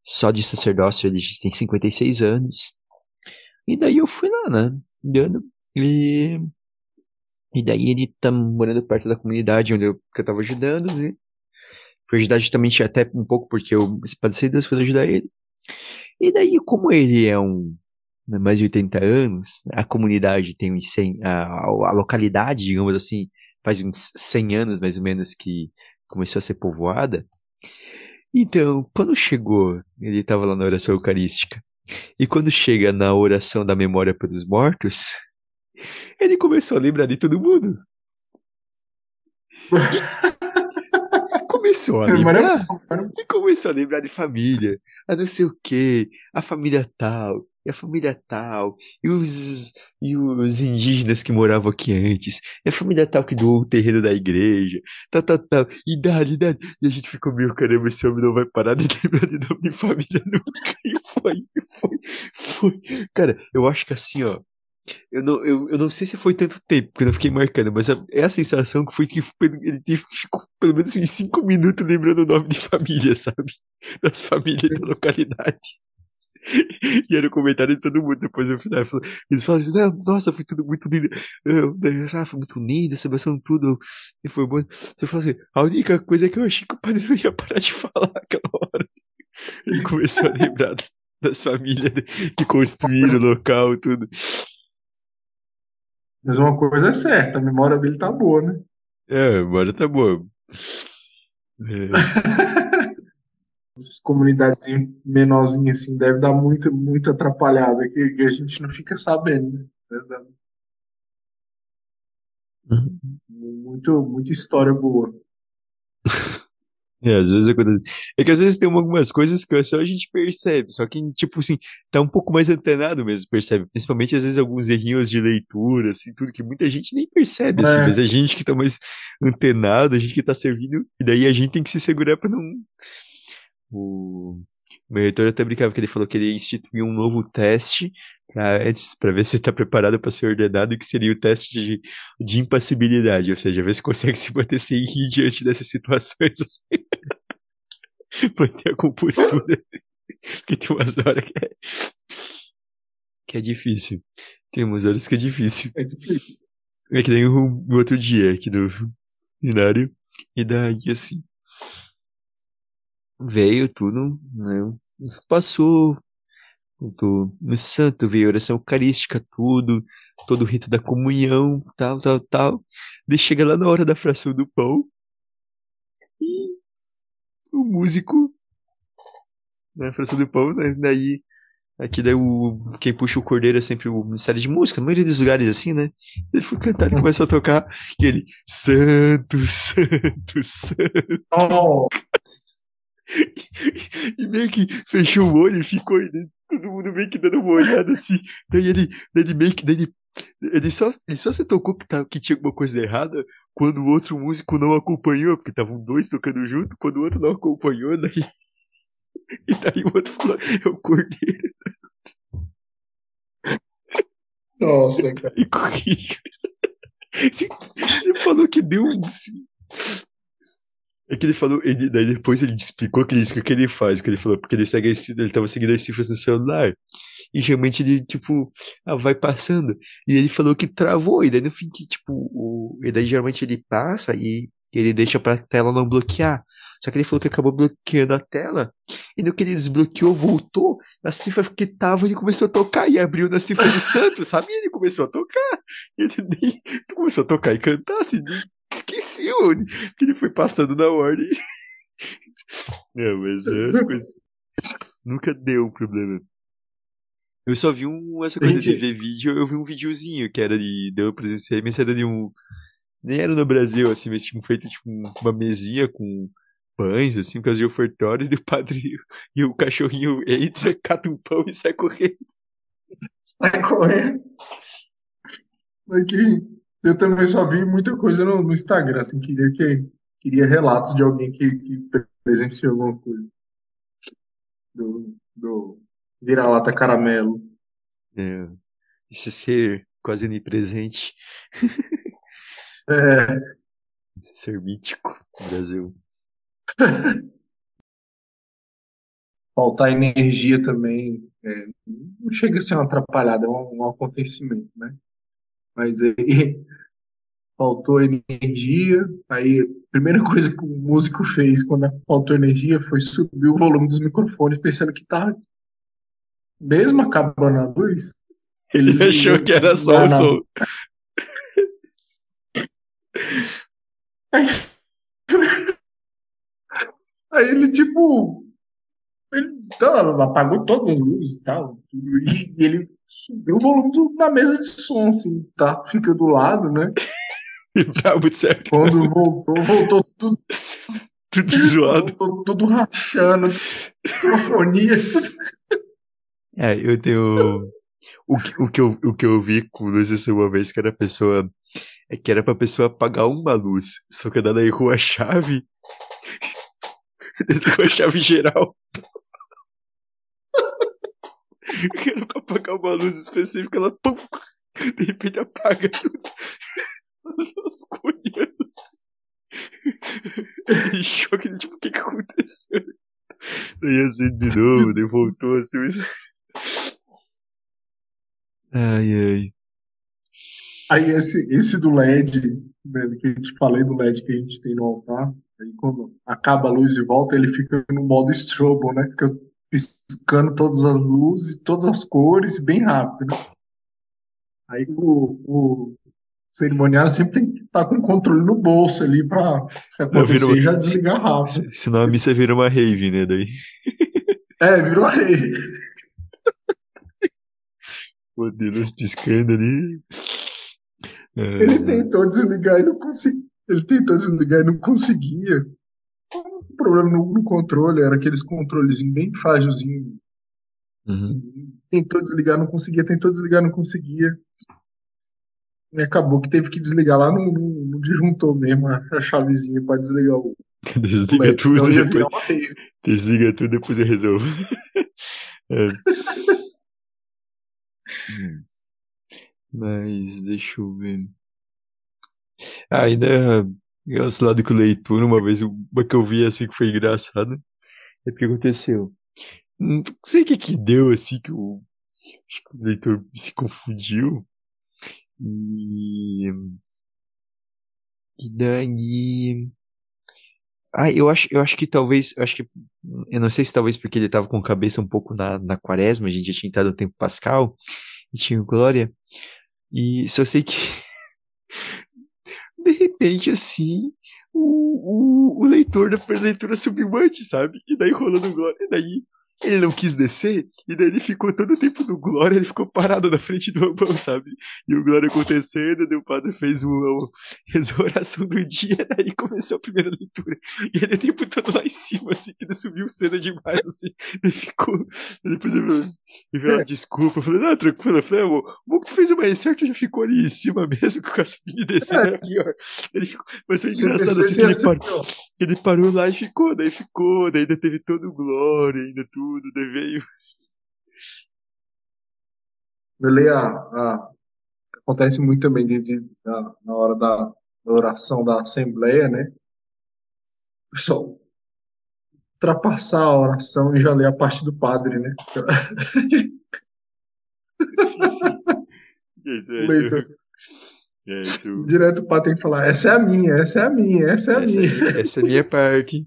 só de sacerdócio ele tem 56 anos. E daí eu fui lá, né, dando, e, e daí ele tá morando perto da comunidade onde eu, que eu tava ajudando, e fui ajudar justamente até um pouco porque eu, esse padre Deus, fui ajudar ele. E daí, como ele é um né, mais de 80 anos, a comunidade tem uns 100, a, a localidade, digamos assim, faz uns 100 anos mais ou menos que começou a ser povoada. Então, quando chegou, ele estava lá na oração eucarística, e quando chega na oração da memória pelos mortos, ele começou a lembrar de todo mundo. Começou a lembrar. E começou a lembrar de família, a não sei o quê, a família tal, e a família tal, e os, e os indígenas que moravam aqui antes, e a família tal que doou o terreno da igreja, tal, tal, tal, idade, idade. E a gente ficou meio, caramba, esse homem não vai parar de lembrar de nome de família nunca. E foi, foi, foi. Cara, eu acho que assim, ó, eu não, eu, eu não sei se foi tanto tempo que eu não fiquei marcando, mas a, é a sensação que foi que ele ficou pelo menos uns 5 minutos lembrando o nome de família, sabe? Das famílias da localidade. E era o comentário de todo mundo depois no final. Eles falaram assim, "Ah, nossa, foi tudo muito lindo. Eu, ah, foi muito lindo, a celebração, tudo. E foi bom. Você falou assim, a única coisa é que eu achei que o padre não ia parar de falar aquela hora. Ele começou a lembrar das famílias que construíram o local, tudo. Mas uma coisa é certa, a memória dele tá boa, né? É, agora tá bom. É, As comunidades menorzinhas assim, deve dar muita, muita atrapalhada que, que a gente não fica sabendo, né? Deve dar muito, muita história boa. é, às vezes acontece. É que às vezes tem algumas coisas que só a gente percebe, só que, tipo assim, tá um pouco mais antenado mesmo, percebe? Principalmente às vezes alguns errinhos de leitura, assim, tudo que muita gente nem percebe, assim, É. mas a gente que tá mais antenado, a gente que tá servindo, e daí a gente tem que se segurar pra não. O meu reitor até brincava que ele falou que ele ia instituir um novo teste antes, pra ver se tá preparado pra ser ordenado, que seria o teste de, de impassibilidade, ou seja, ver se consegue se manter sem rir diante dessas situações, assim. manter a compostura. Porque tem umas horas que é, que é difícil. Tem umas horas que é difícil. É difícil. É que nem o, o outro dia aqui do binário. E daí, assim. Veio tudo, né? Passou. Do, no santo veio a oração eucarística, tudo, todo o rito da comunhão, tal, tal, tal. Daí chega lá na hora da fração do pão. E o músico. Na fração do pão, né? daí. Aqui daí o. Quem puxa o cordeiro é sempre o Ministério de Música, na maioria dos lugares assim, né? Ele foi cantar, ele começou a tocar, e ele. Santo, santo, santo. Oh, E, meio que fechou o olho e ficou aí, né? todo mundo meio que dando uma olhada assim. Daí ele, daí ele meio que. Daí ele, ele, só, ele só se tocou que, tava, que tinha alguma coisa errada quando o outro músico não acompanhou, porque estavam dois tocando junto, quando o outro não acompanhou, daí. E daí o outro falou, é o cordeiro. Nossa, cara. E corrigiu. Ele falou que deu um. Assim, é que ele falou, ele, daí depois ele explicou que isso que, que ele faz, que ele falou, porque ele segue ele tava seguindo as cifras no celular. E geralmente ele, tipo, ah, vai passando. E ele falou que travou, e daí no fim que, tipo, o, e daí geralmente ele passa e ele deixa pra tela não bloquear. Só que ele falou que acabou bloqueando a tela, e no que ele desbloqueou, voltou, a cifra que tava, ele começou a tocar, e abriu na cifra do Santos, sabe? E ele começou a tocar. E ele nem começou a tocar e cantar, assim, esqueci onde. Porque ele foi passando na ordem. Não, mas é as coisas. Nunca deu problema. Eu só vi um, essa coisa de ver vídeo, eu vi um videozinho que era de. Deu presenciei, mas era de um. Nem era no Brasil, assim, mas tinham feito tipo uma mesinha com pães, assim, com as ofertórios, e o padre e o cachorrinho entra, cata um pão e sai correndo. Sai correndo. Aqui, eu também só vi muita coisa no, no Instagram, assim, queria, que, queria relatos de alguém que, que presenciou alguma coisa. Do, do vira-lata caramelo. É, esse ser quase onipresente. É. Esse ser mítico do Brasil. Faltar energia também. É, não chega a ser uma atrapalhada, é um, um acontecimento, né? Mas aí faltou energia. Aí a primeira coisa que o músico fez quando faltou energia foi subir o volume dos microfones, pensando que tá mesmo acabando a luz. Ele achou que era só o som. Aí, aí ele, tipo, ele tá, apagou todas as luzes e tal, e ele subiu o volume do, da mesa de som, assim, tá? Fica do lado, né? tá muito certo. Quando voltou, voltou tudo. tudo zoado. Voltou tudo rachando, microfonia. É, eu tenho. O que, o, que eu, o que eu vi com luzes uma vez que era a pessoa. É que era pra pessoa apagar uma luz. Só que ela errou a chave. Desligou a chave geral. Era pra apagar uma luz específica, ela pum, de repente apaga tudo. Ficou olhando choque de tipo, o que que aconteceu? Daí assim de novo, daí voltou assim. Ai, ai. Aí esse, esse do LED, né, que eu te falei do LED que a gente tem no altar, aí quando acaba a luz e volta, ele fica no modo strobo, né? Fica piscando todas as luzes, todas as cores, bem rápido. Aí o, o cerimoniário sempre tem que estar com o controle no bolso ali pra se acontecer uma... já desligar rápido. Senão a missa vira uma rave, né? Daí. É, virou uma rave. O Deus piscando ali. É... Ele tentou desligar e não conseguia. Ele tentou desligar e não conseguia. O problema no, no controle era aqueles controlezinhos bem frágilzinhos. Uhum. Tentou desligar, não conseguia, tentou desligar, não conseguia. E acabou que teve que desligar lá no, no, no disjuntor mesmo, a chavezinha para desligar o. Desliga tudo depois. Desliga tudo depois eu resolvo. é. hum. Mas deixa eu ver. Ah, ainda lado com leitura, uma vez uma que eu vi assim que foi engraçado. É porque aconteceu. Não sei o que que deu assim que o, acho que o leitor se confundiu. E. E daí. Ah, eu acho, eu acho que talvez, eu acho que, eu não sei se talvez porque ele tava com a cabeça um pouco na, na quaresma, a gente já tinha entrado no tempo pascal, e tinha glória, e só sei que, de repente, assim, o, o, o leitor da leitura sublimante, sabe? E daí rolando glória, e daí ele não quis descer, e daí ele ficou todo o tempo no Glória, ele ficou parado na frente do ambão, sabe? E o Glória acontecendo, daí o padre fez uma oração do dia, aí começou a primeira leitura. E ele o tempo todo lá em cima, assim, que ele subiu cena demais, assim. Ele ficou. Depois ele veio uma desculpa, eu falei, não, tranquilo, eu falei, o bom que tu fez o mais certo, já ficou ali em cima mesmo, com a subida e descendo era pior. Ele ficou, mas foi engraçado assim que ele parou. Ele parou lá e ficou, daí ficou, daí ainda teve todo o Glória, ainda tudo tudo, daí veio. a, a, acontece muito também de, de, na, na hora da, da, oração da Assembleia, né? Pessoal ultrapassar a oração e já ler a parte do padre, né? sim, sim. Isso, é isso. É isso. Direto o padre tem que falar, essa é a minha, essa é a minha, essa é a essa minha. É, essa é a minha parte.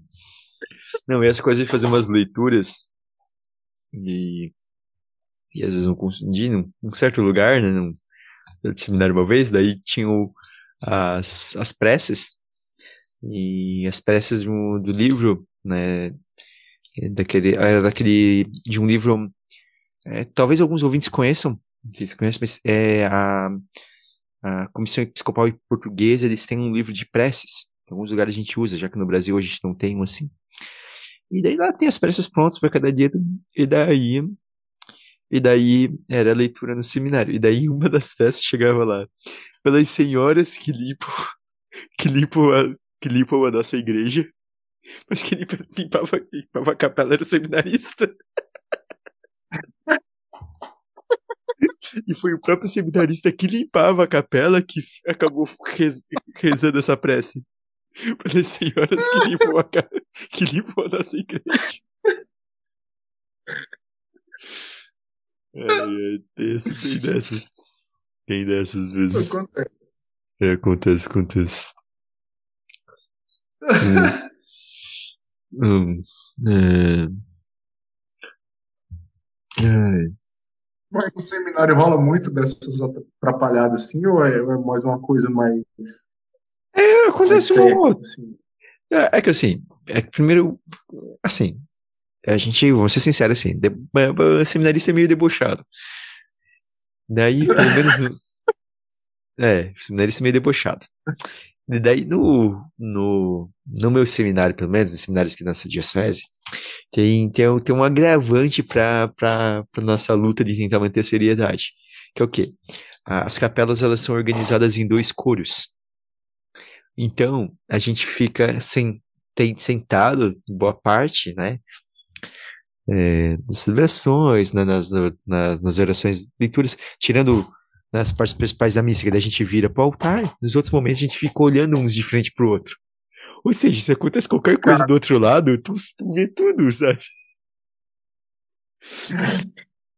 Não, e essa coisa de fazer umas leituras e, e às vezes não consegui, num, num certo lugar, né, num, no seminário uma vez, daí tinha as, as preces, e as preces do, do livro, né, daquele, era daquele, de um livro, é, talvez alguns ouvintes conheçam, se conhecem, mas é a, a Comissão Episcopal Portuguesa, eles têm um livro de preces, em alguns lugares a gente usa, já que no Brasil a gente não tem um assim. E daí lá tem as preces prontas para cada dia. E daí. E daí era a leitura no seminário. E daí uma das festas chegava lá. Pelas senhoras que limpam. Que limpam a, que limpam a nossa igreja. Mas que limpa, limpava, limpava a capela do seminarista. E foi o próprio seminarista que limpava a capela que acabou rezando essa prece. Para as senhoras que limpam a, que limpam a nossa igreja. É, é, tem, tem dessas. Tem dessas vezes. Acontece. É, acontece, acontece. hum, é, é. Mas no seminário rola muito dessas atrapalhadas assim, ou é, é mais uma coisa mais é, acontece um ou outro. Assim. É, é, que assim, é que primeiro, assim, a gente, vamos ser sinceros assim, de, seminarista é meio debochado. Daí, pelo menos. é, seminarista é meio debochado. E daí, no, no, no meu seminário, pelo menos, nos seminários que nossa diocese, tem, tem, tem um agravante para a nossa luta de tentar manter a seriedade. Que é o quê? As capelas elas são organizadas em dois coros. Então, a gente fica sem, tem, sentado, boa parte, né? É, nas celebrações, né, nas, nas, nas orações, leituras, tirando nas partes principais da missa, que daí a gente vira para o altar, nos outros momentos a gente fica olhando uns de frente pro outro. Ou seja, se acontece qualquer coisa Cara. do outro lado, tu, tu vê tudo, sabe?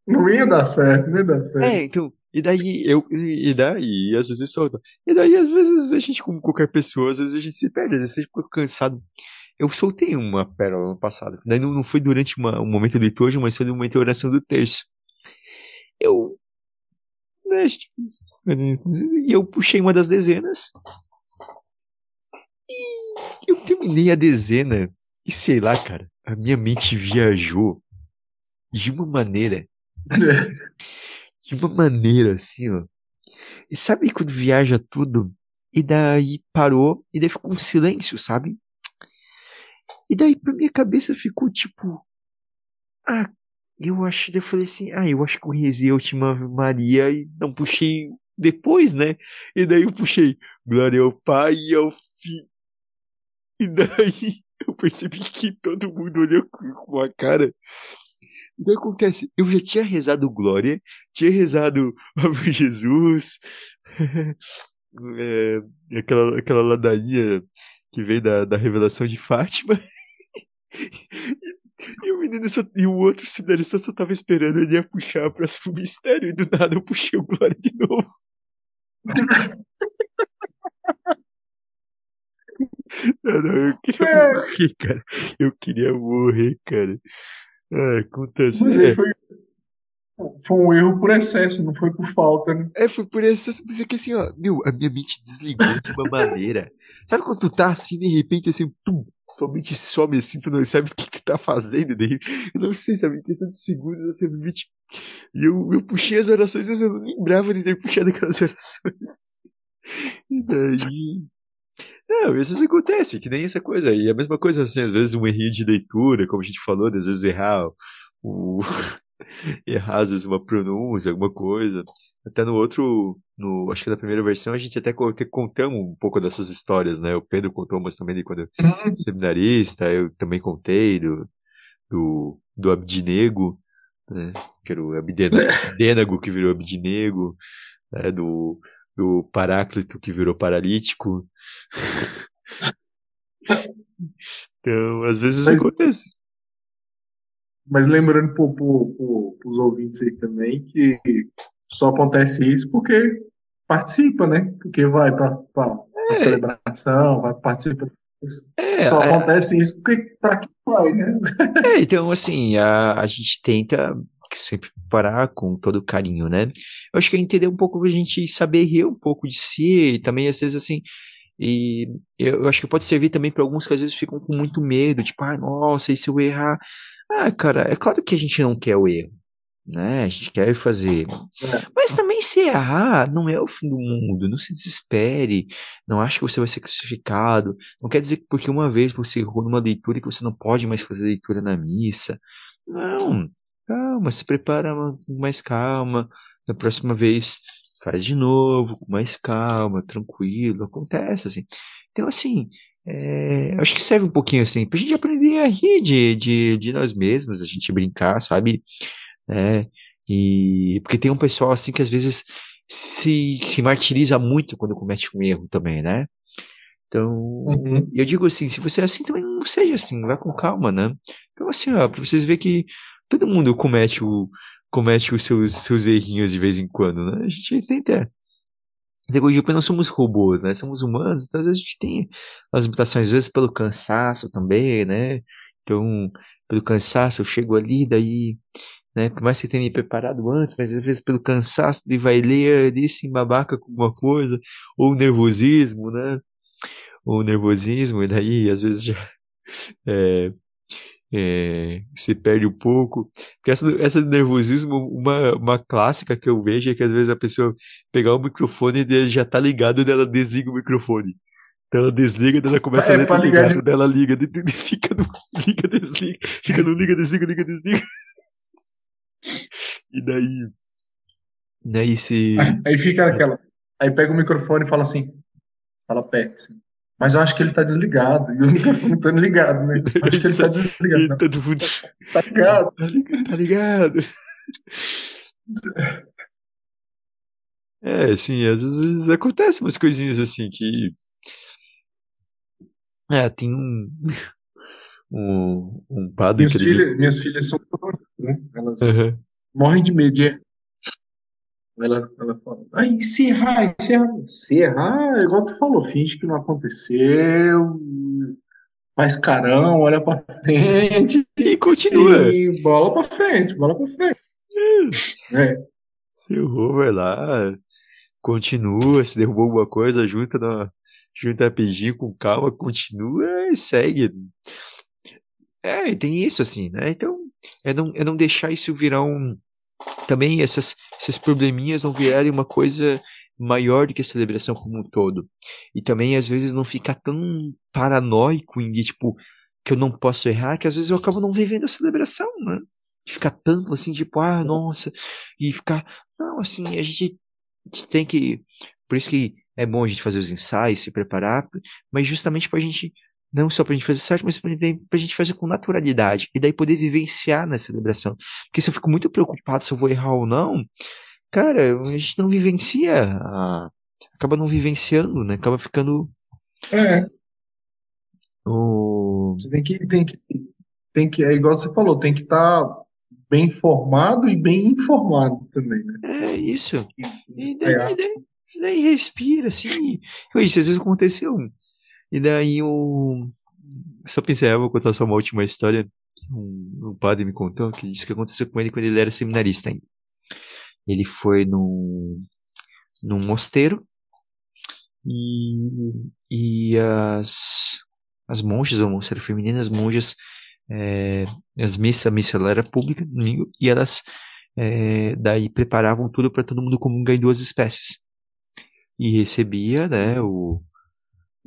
Não ia dar certo, não ia dar certo. É, então, e daí eu, e daí às vezes solta. E daí às vezes a gente, como qualquer pessoa, às vezes a gente se perde, às vezes a gente fica cansado. Eu soltei uma pérola no passado. Daí não, não foi durante uma, um momento de liturgia, mas foi no momento de oração do terço. Eu. Né, e eu puxei uma das dezenas. E eu terminei a dezena. E sei lá, cara, a minha mente viajou de uma maneira de uma maneira assim, ó. E sabe quando viaja tudo? E daí parou, e daí ficou um silêncio, sabe? E daí pra minha cabeça ficou tipo. Ah, eu acho. Eu falei assim, ah, eu acho que eu rezei a última Maria e não puxei depois, né? E daí eu puxei Glória ao Pai e ao Filho. E daí eu percebi que todo mundo olhou com a cara o que acontece? Eu já tinha rezado Glória, tinha rezado Ave Jesus, é, aquela, aquela ladainha que veio da, da revelação de Fátima. E o menino só, e o outro seminarista só tava esperando ele ia puxar o próximo mistério, e do nada eu puxei o Glória de novo. Não, não, eu queria é. morrer, cara. Eu queria morrer, cara. É, acontece. Mas é. foi, foi um erro por excesso, não foi por falta, né? É, foi por excesso, é que assim, ó, meu, a minha mente desligou de uma maneira. Sabe quando tu tá assim, de repente, assim, pum, tua mente some assim, tu não sabe o que tu tá fazendo, daí, eu não sei, sabe, em questão de segundos, você me tipo, e eu, eu puxei as orações, mas eu não lembrava de ter puxado aquelas orações. E daí, não, isso acontece, que nem essa coisa. E a mesma coisa, assim, às vezes um erro de leitura, como a gente falou, às vezes errar o. errar, às vezes, uma pronúncia, alguma coisa. Até no outro, no, acho que na primeira versão, a gente até contamos um pouco dessas histórias, né? O Pedro contou, mas também de quando eu Uhum. seminarista, eu também contei do, do, do Abdinego, né? Que era o Abdênago que virou Abdinego, né? Do, do Paráclito que virou paralítico. então, às vezes Mas- acontece. Mas lembrando para os ouvintes aí também que só acontece isso porque participa, né? Porque vai para a celebração, vai participar. É, só é, acontece isso porque para que vai, né? é, então, assim, a, a gente tenta sempre parar com todo carinho, né? Eu acho que é entender um pouco a gente saber rir um pouco de si e também, às vezes, assim, e eu, acho que pode servir também para alguns que às vezes ficam com muito medo, tipo, ah, nossa, e se eu errar? Ah, cara, é claro que a gente não quer o erro, né? A gente quer fazer. É. Mas também se errar não é o fim do mundo, não se desespere, não ache que você vai ser crucificado. Não quer dizer que porque uma vez você errou numa leitura que você não pode mais fazer leitura na missa. Não, calma, se prepara com mais calma. Da próxima vez faz de novo, com mais calma, tranquilo, acontece assim. Então, assim, é, acho que serve um pouquinho assim, pra gente aprender a rir de, de, de nós mesmos, a gente brincar, sabe? É, e porque tem um pessoal assim que às vezes se, se martiriza muito quando comete um erro também, né? Então, Uhum. eu digo assim, se você é assim, também não seja assim, vai com calma, né? Então, assim, ó, pra vocês verem que todo mundo comete o, comete os seus, seus errinhos de vez em quando, né? A gente tenta. Depois de não somos robôs, né? Somos humanos, então às vezes a gente tem as limitações, às vezes pelo cansaço também, né? Então, pelo cansaço, eu chego ali, daí, né? Por mais que tenha me preparado antes, mas às vezes pelo cansaço de vai ler ali, se babaca com alguma coisa, ou nervosismo, né? Ou nervosismo, e daí às vezes já é, é, se perde um pouco. Porque essa, essa nervosismo, uma, uma clássica que eu vejo é que às vezes a pessoa pegar o microfone e ele já tá ligado, daí ela desliga o microfone. Então ela desliga, ela começa É, a ler tá ligar ligado, daí ela liga, daí, daí fica no liga, desliga, fica no liga, desliga, liga, desliga. E daí. Daí se. Aí fica aquela. Aí pega o microfone e fala assim, fala perto, assim. Mas eu acho que ele tá desligado. E o microfone tá ligado, né? Acho que ele tá desligado. Não, todo mundo. tá ligado. Tá ligado? Tá ligado? É, assim, às vezes acontecem umas coisinhas assim que. É, tem um. Um, um padre Minhas filhas, minhas filhas são né? Elas Aham. morrem de medo de errar. Ela, ela fala, ai, se errar, se errar. Se errar, é igual tu falou, finge que não aconteceu, faz carão, olha pra frente E continua. e bola pra frente, bola pra frente. É, Se errou, vai lá, continua, se derrubou alguma coisa, junta, na, junta rapidinho com calma, continua e segue. É, tem isso assim, né? Então, é não, é não deixar isso virar um. Também essas, esses probleminhas não virarem uma coisa maior do que a celebração como um todo. E também, às vezes, não ficar tão paranoico em tipo, que eu não posso errar, que às vezes eu acabo não vivendo a celebração, né? De ficar tanto assim, tipo, ah, nossa, e ficar. Não, assim, a gente, a gente tem que. Por isso que é bom a gente fazer os ensaios, se preparar, mas justamente pra gente. Não só pra gente fazer certo, mas também pra gente fazer com naturalidade. E daí poder vivenciar na celebração. Porque se eu fico muito preocupado se eu vou errar ou não, cara, a gente não vivencia. a- Acaba não vivenciando, né? Acaba ficando. é, O... você tem que, tem que, tem que, é igual você falou, tem que estar bem informado e bem informado também, né? É isso. E É, daí, daí, daí respira, assim. Isso às vezes aconteceu. E daí o. Só pensei, eu vou contar só uma última história que um, um padre me contou, que disse que aconteceu com ele quando ele era seminarista ainda. Ele foi num, num mosteiro e, e as, as monjas, ou moças femininas, as monjas, é, as missas, a missa ela era pública, e elas é, daí preparavam tudo para todo mundo comungar em duas espécies. E recebia, né, o,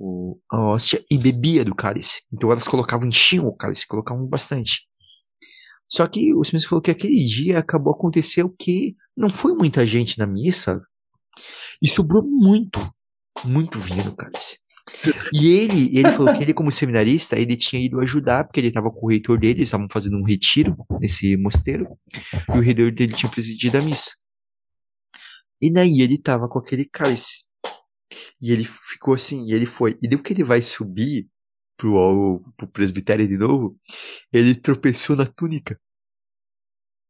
o, a hóstia e bebia do cálice. Então elas colocavam, enchiam o cálice, colocavam bastante. Só que o Smith falou que aquele dia acabou acontecendo que não foi muita gente na missa e sobrou muito, muito vinho no cálice. E ele, ele falou que ele, como seminarista, ele tinha ido ajudar, porque ele estava com o reitor dele, eles estavam fazendo um retiro nesse mosteiro, e o reitor dele tinha presidido a missa. E daí ele estava com aquele cálice. E ele ficou assim, e ele foi. E deu que ele vai subir pro, pro presbitério de novo, ele tropeçou na túnica.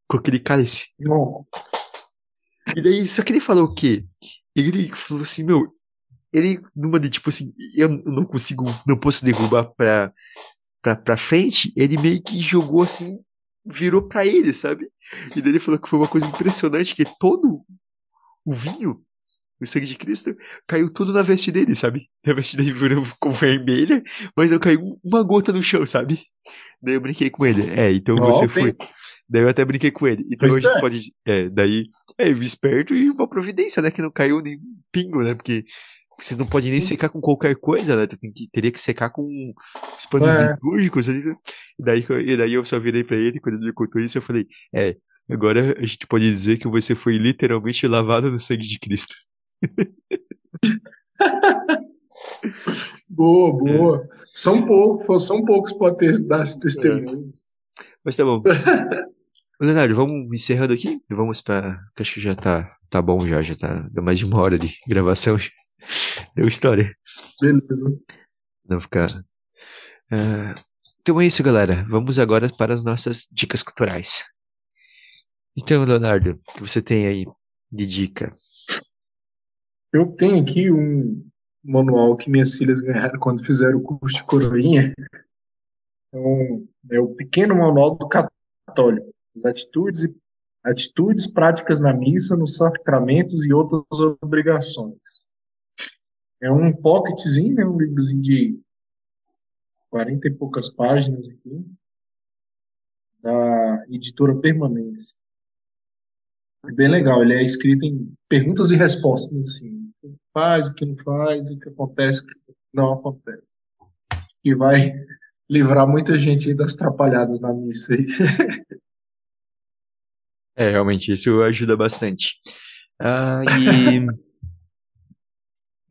Com aquele cálice. Não. E daí, só que ele falou o quê? Ele falou assim, meu, ele, numa de tipo assim, eu não consigo, não posso derrubar pra, pra, pra frente, ele meio que jogou assim, virou pra ele, sabe? E daí ele falou que foi uma coisa impressionante, que todo o vinho o sangue de Cristo, caiu tudo na veste dele, sabe? A veste dele ficou vermelha, mas não caiu uma gota no chão, sabe? Daí eu brinquei com ele. É, então oh, você foi. Daí eu até brinquei com ele. Então a gente pode. É, daí. É, esperto e uma providência, né? Que não caiu nem pingo, né? Porque você não pode nem secar com qualquer coisa, né? Tu tem que, teria que secar com os panos é. litúrgicos. E daí, e daí eu só virei pra ele, quando ele contou isso, eu falei: É, agora a gente pode dizer que você foi literalmente lavado no sangue de Cristo. boa, boa. São poucos, são poucos para ter dar esse testemunho. É. Mas tá bom. Leonardo, vamos encerrando aqui? Vamos para. Acho que já tá, tá bom, já, já tá. Deu mais de uma hora de gravação. Deu história. Beleza. Não ficar. Uh, então é isso, galera. Vamos agora para as nossas dicas culturais. Então, Leonardo, o que você tem aí de dica? Eu tenho aqui um manual que minhas filhas ganharam quando fizeram o curso de coroinha. Então, é o pequeno manual do católico. As atitudes, atitudes práticas na missa, nos sacramentos e outras obrigações. É um pocketzinho, né, um livrozinho de 40 e poucas páginas aqui, da editora Permanência. É bem legal, ele é escrito em perguntas e respostas, assim faz, o que não faz, o que acontece, o que não acontece. E vai livrar muita gente das atrapalhadas na missa aí. É, realmente, isso ajuda bastante. Ah, e.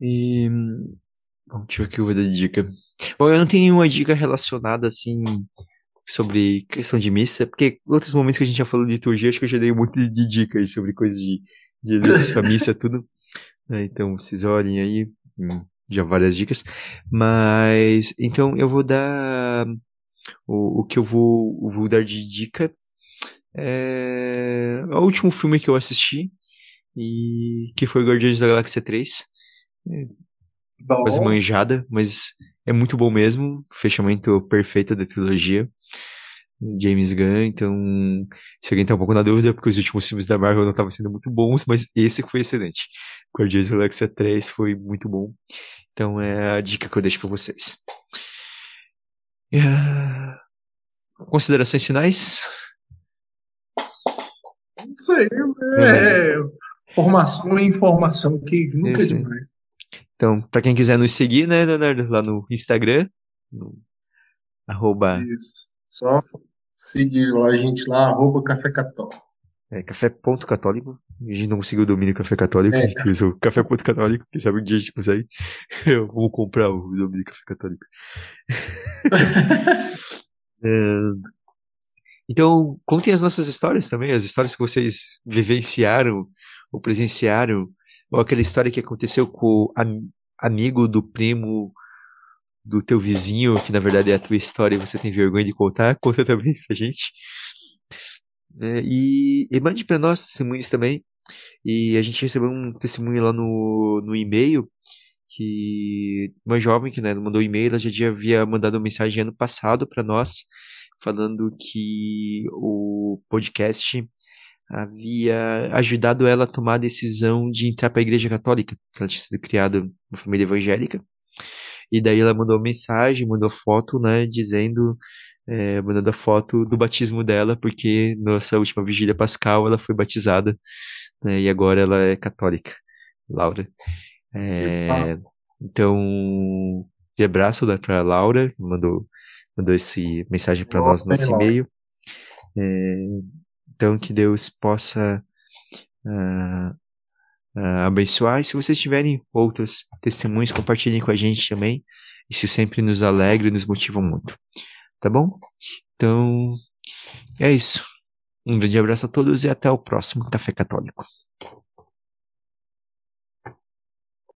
e. Bom, deixa eu ver aqui, dar dica. Bom, eu não tenho uma dica relacionada assim sobre questão de missa, porque outros momentos que a gente já falou de liturgia, acho que eu já dei um monte de dicas sobre coisas de, de pra missa, tudo. Né? Então vocês olhem aí, hum, já várias dicas. Mas então eu vou dar o, o que eu vou, vou dar de dica é o último filme que eu assisti e que foi Guardiões da Galáxia 3. É, quase manjada, mas é muito bom mesmo. Fechamento perfeito da trilogia. James Gunn, então se alguém tá um pouco na dúvida, porque os últimos filmes da Marvel não estavam sendo muito bons, mas esse foi excelente. Guardiões da Galáxia 3 foi muito bom. Então é a dica que eu deixo para vocês. Uh, considerações finais? Não sei, é, é formação e informação que nunca é demais. Então, para quem quiser nos seguir, né, Leonardo, lá no Instagram, no arroba... Isso. Só Seguir lá a gente lá, arroba Café Católico. É, café.católico. A gente não conseguiu o domínio Café Católico, é. a gente usa o café.católico, quem sabe um dia a gente consegue. Eu vou comprar o domínio Café Católico. é... Então, contem as nossas histórias também, as histórias que vocês vivenciaram ou presenciaram, ou aquela história que aconteceu com o am amigo do primo do teu vizinho, que na verdade é a tua história e você tem vergonha de contar, conta também pra gente. É, e, e mande para nós testemunhos também. E a gente recebeu um testemunho lá no, no e-mail que uma jovem que né, mandou e-mail, ela já havia mandado uma mensagem ano passado para nós, falando que o podcast havia ajudado ela a tomar a decisão de entrar para a Igreja Católica, ela tinha sido criada uma família evangélica E daí ela mandou mensagem, mandou foto, né, dizendo, é, mandando a foto do batismo dela, porque nossa última vigília pascal ela foi batizada, né, e agora ela é católica, Laura. É, então, de abraço né, para Laura, mandou, mandou esse mensagem para nós no nosso e-mail. É, então, que Deus possa uh, uh, abençoar. E se vocês tiverem outros testemunhos, compartilhem com a gente também. Isso sempre nos alegra e nos motiva muito. Tá bom? Então, é isso. Um grande abraço a todos e até o próximo Café Católico.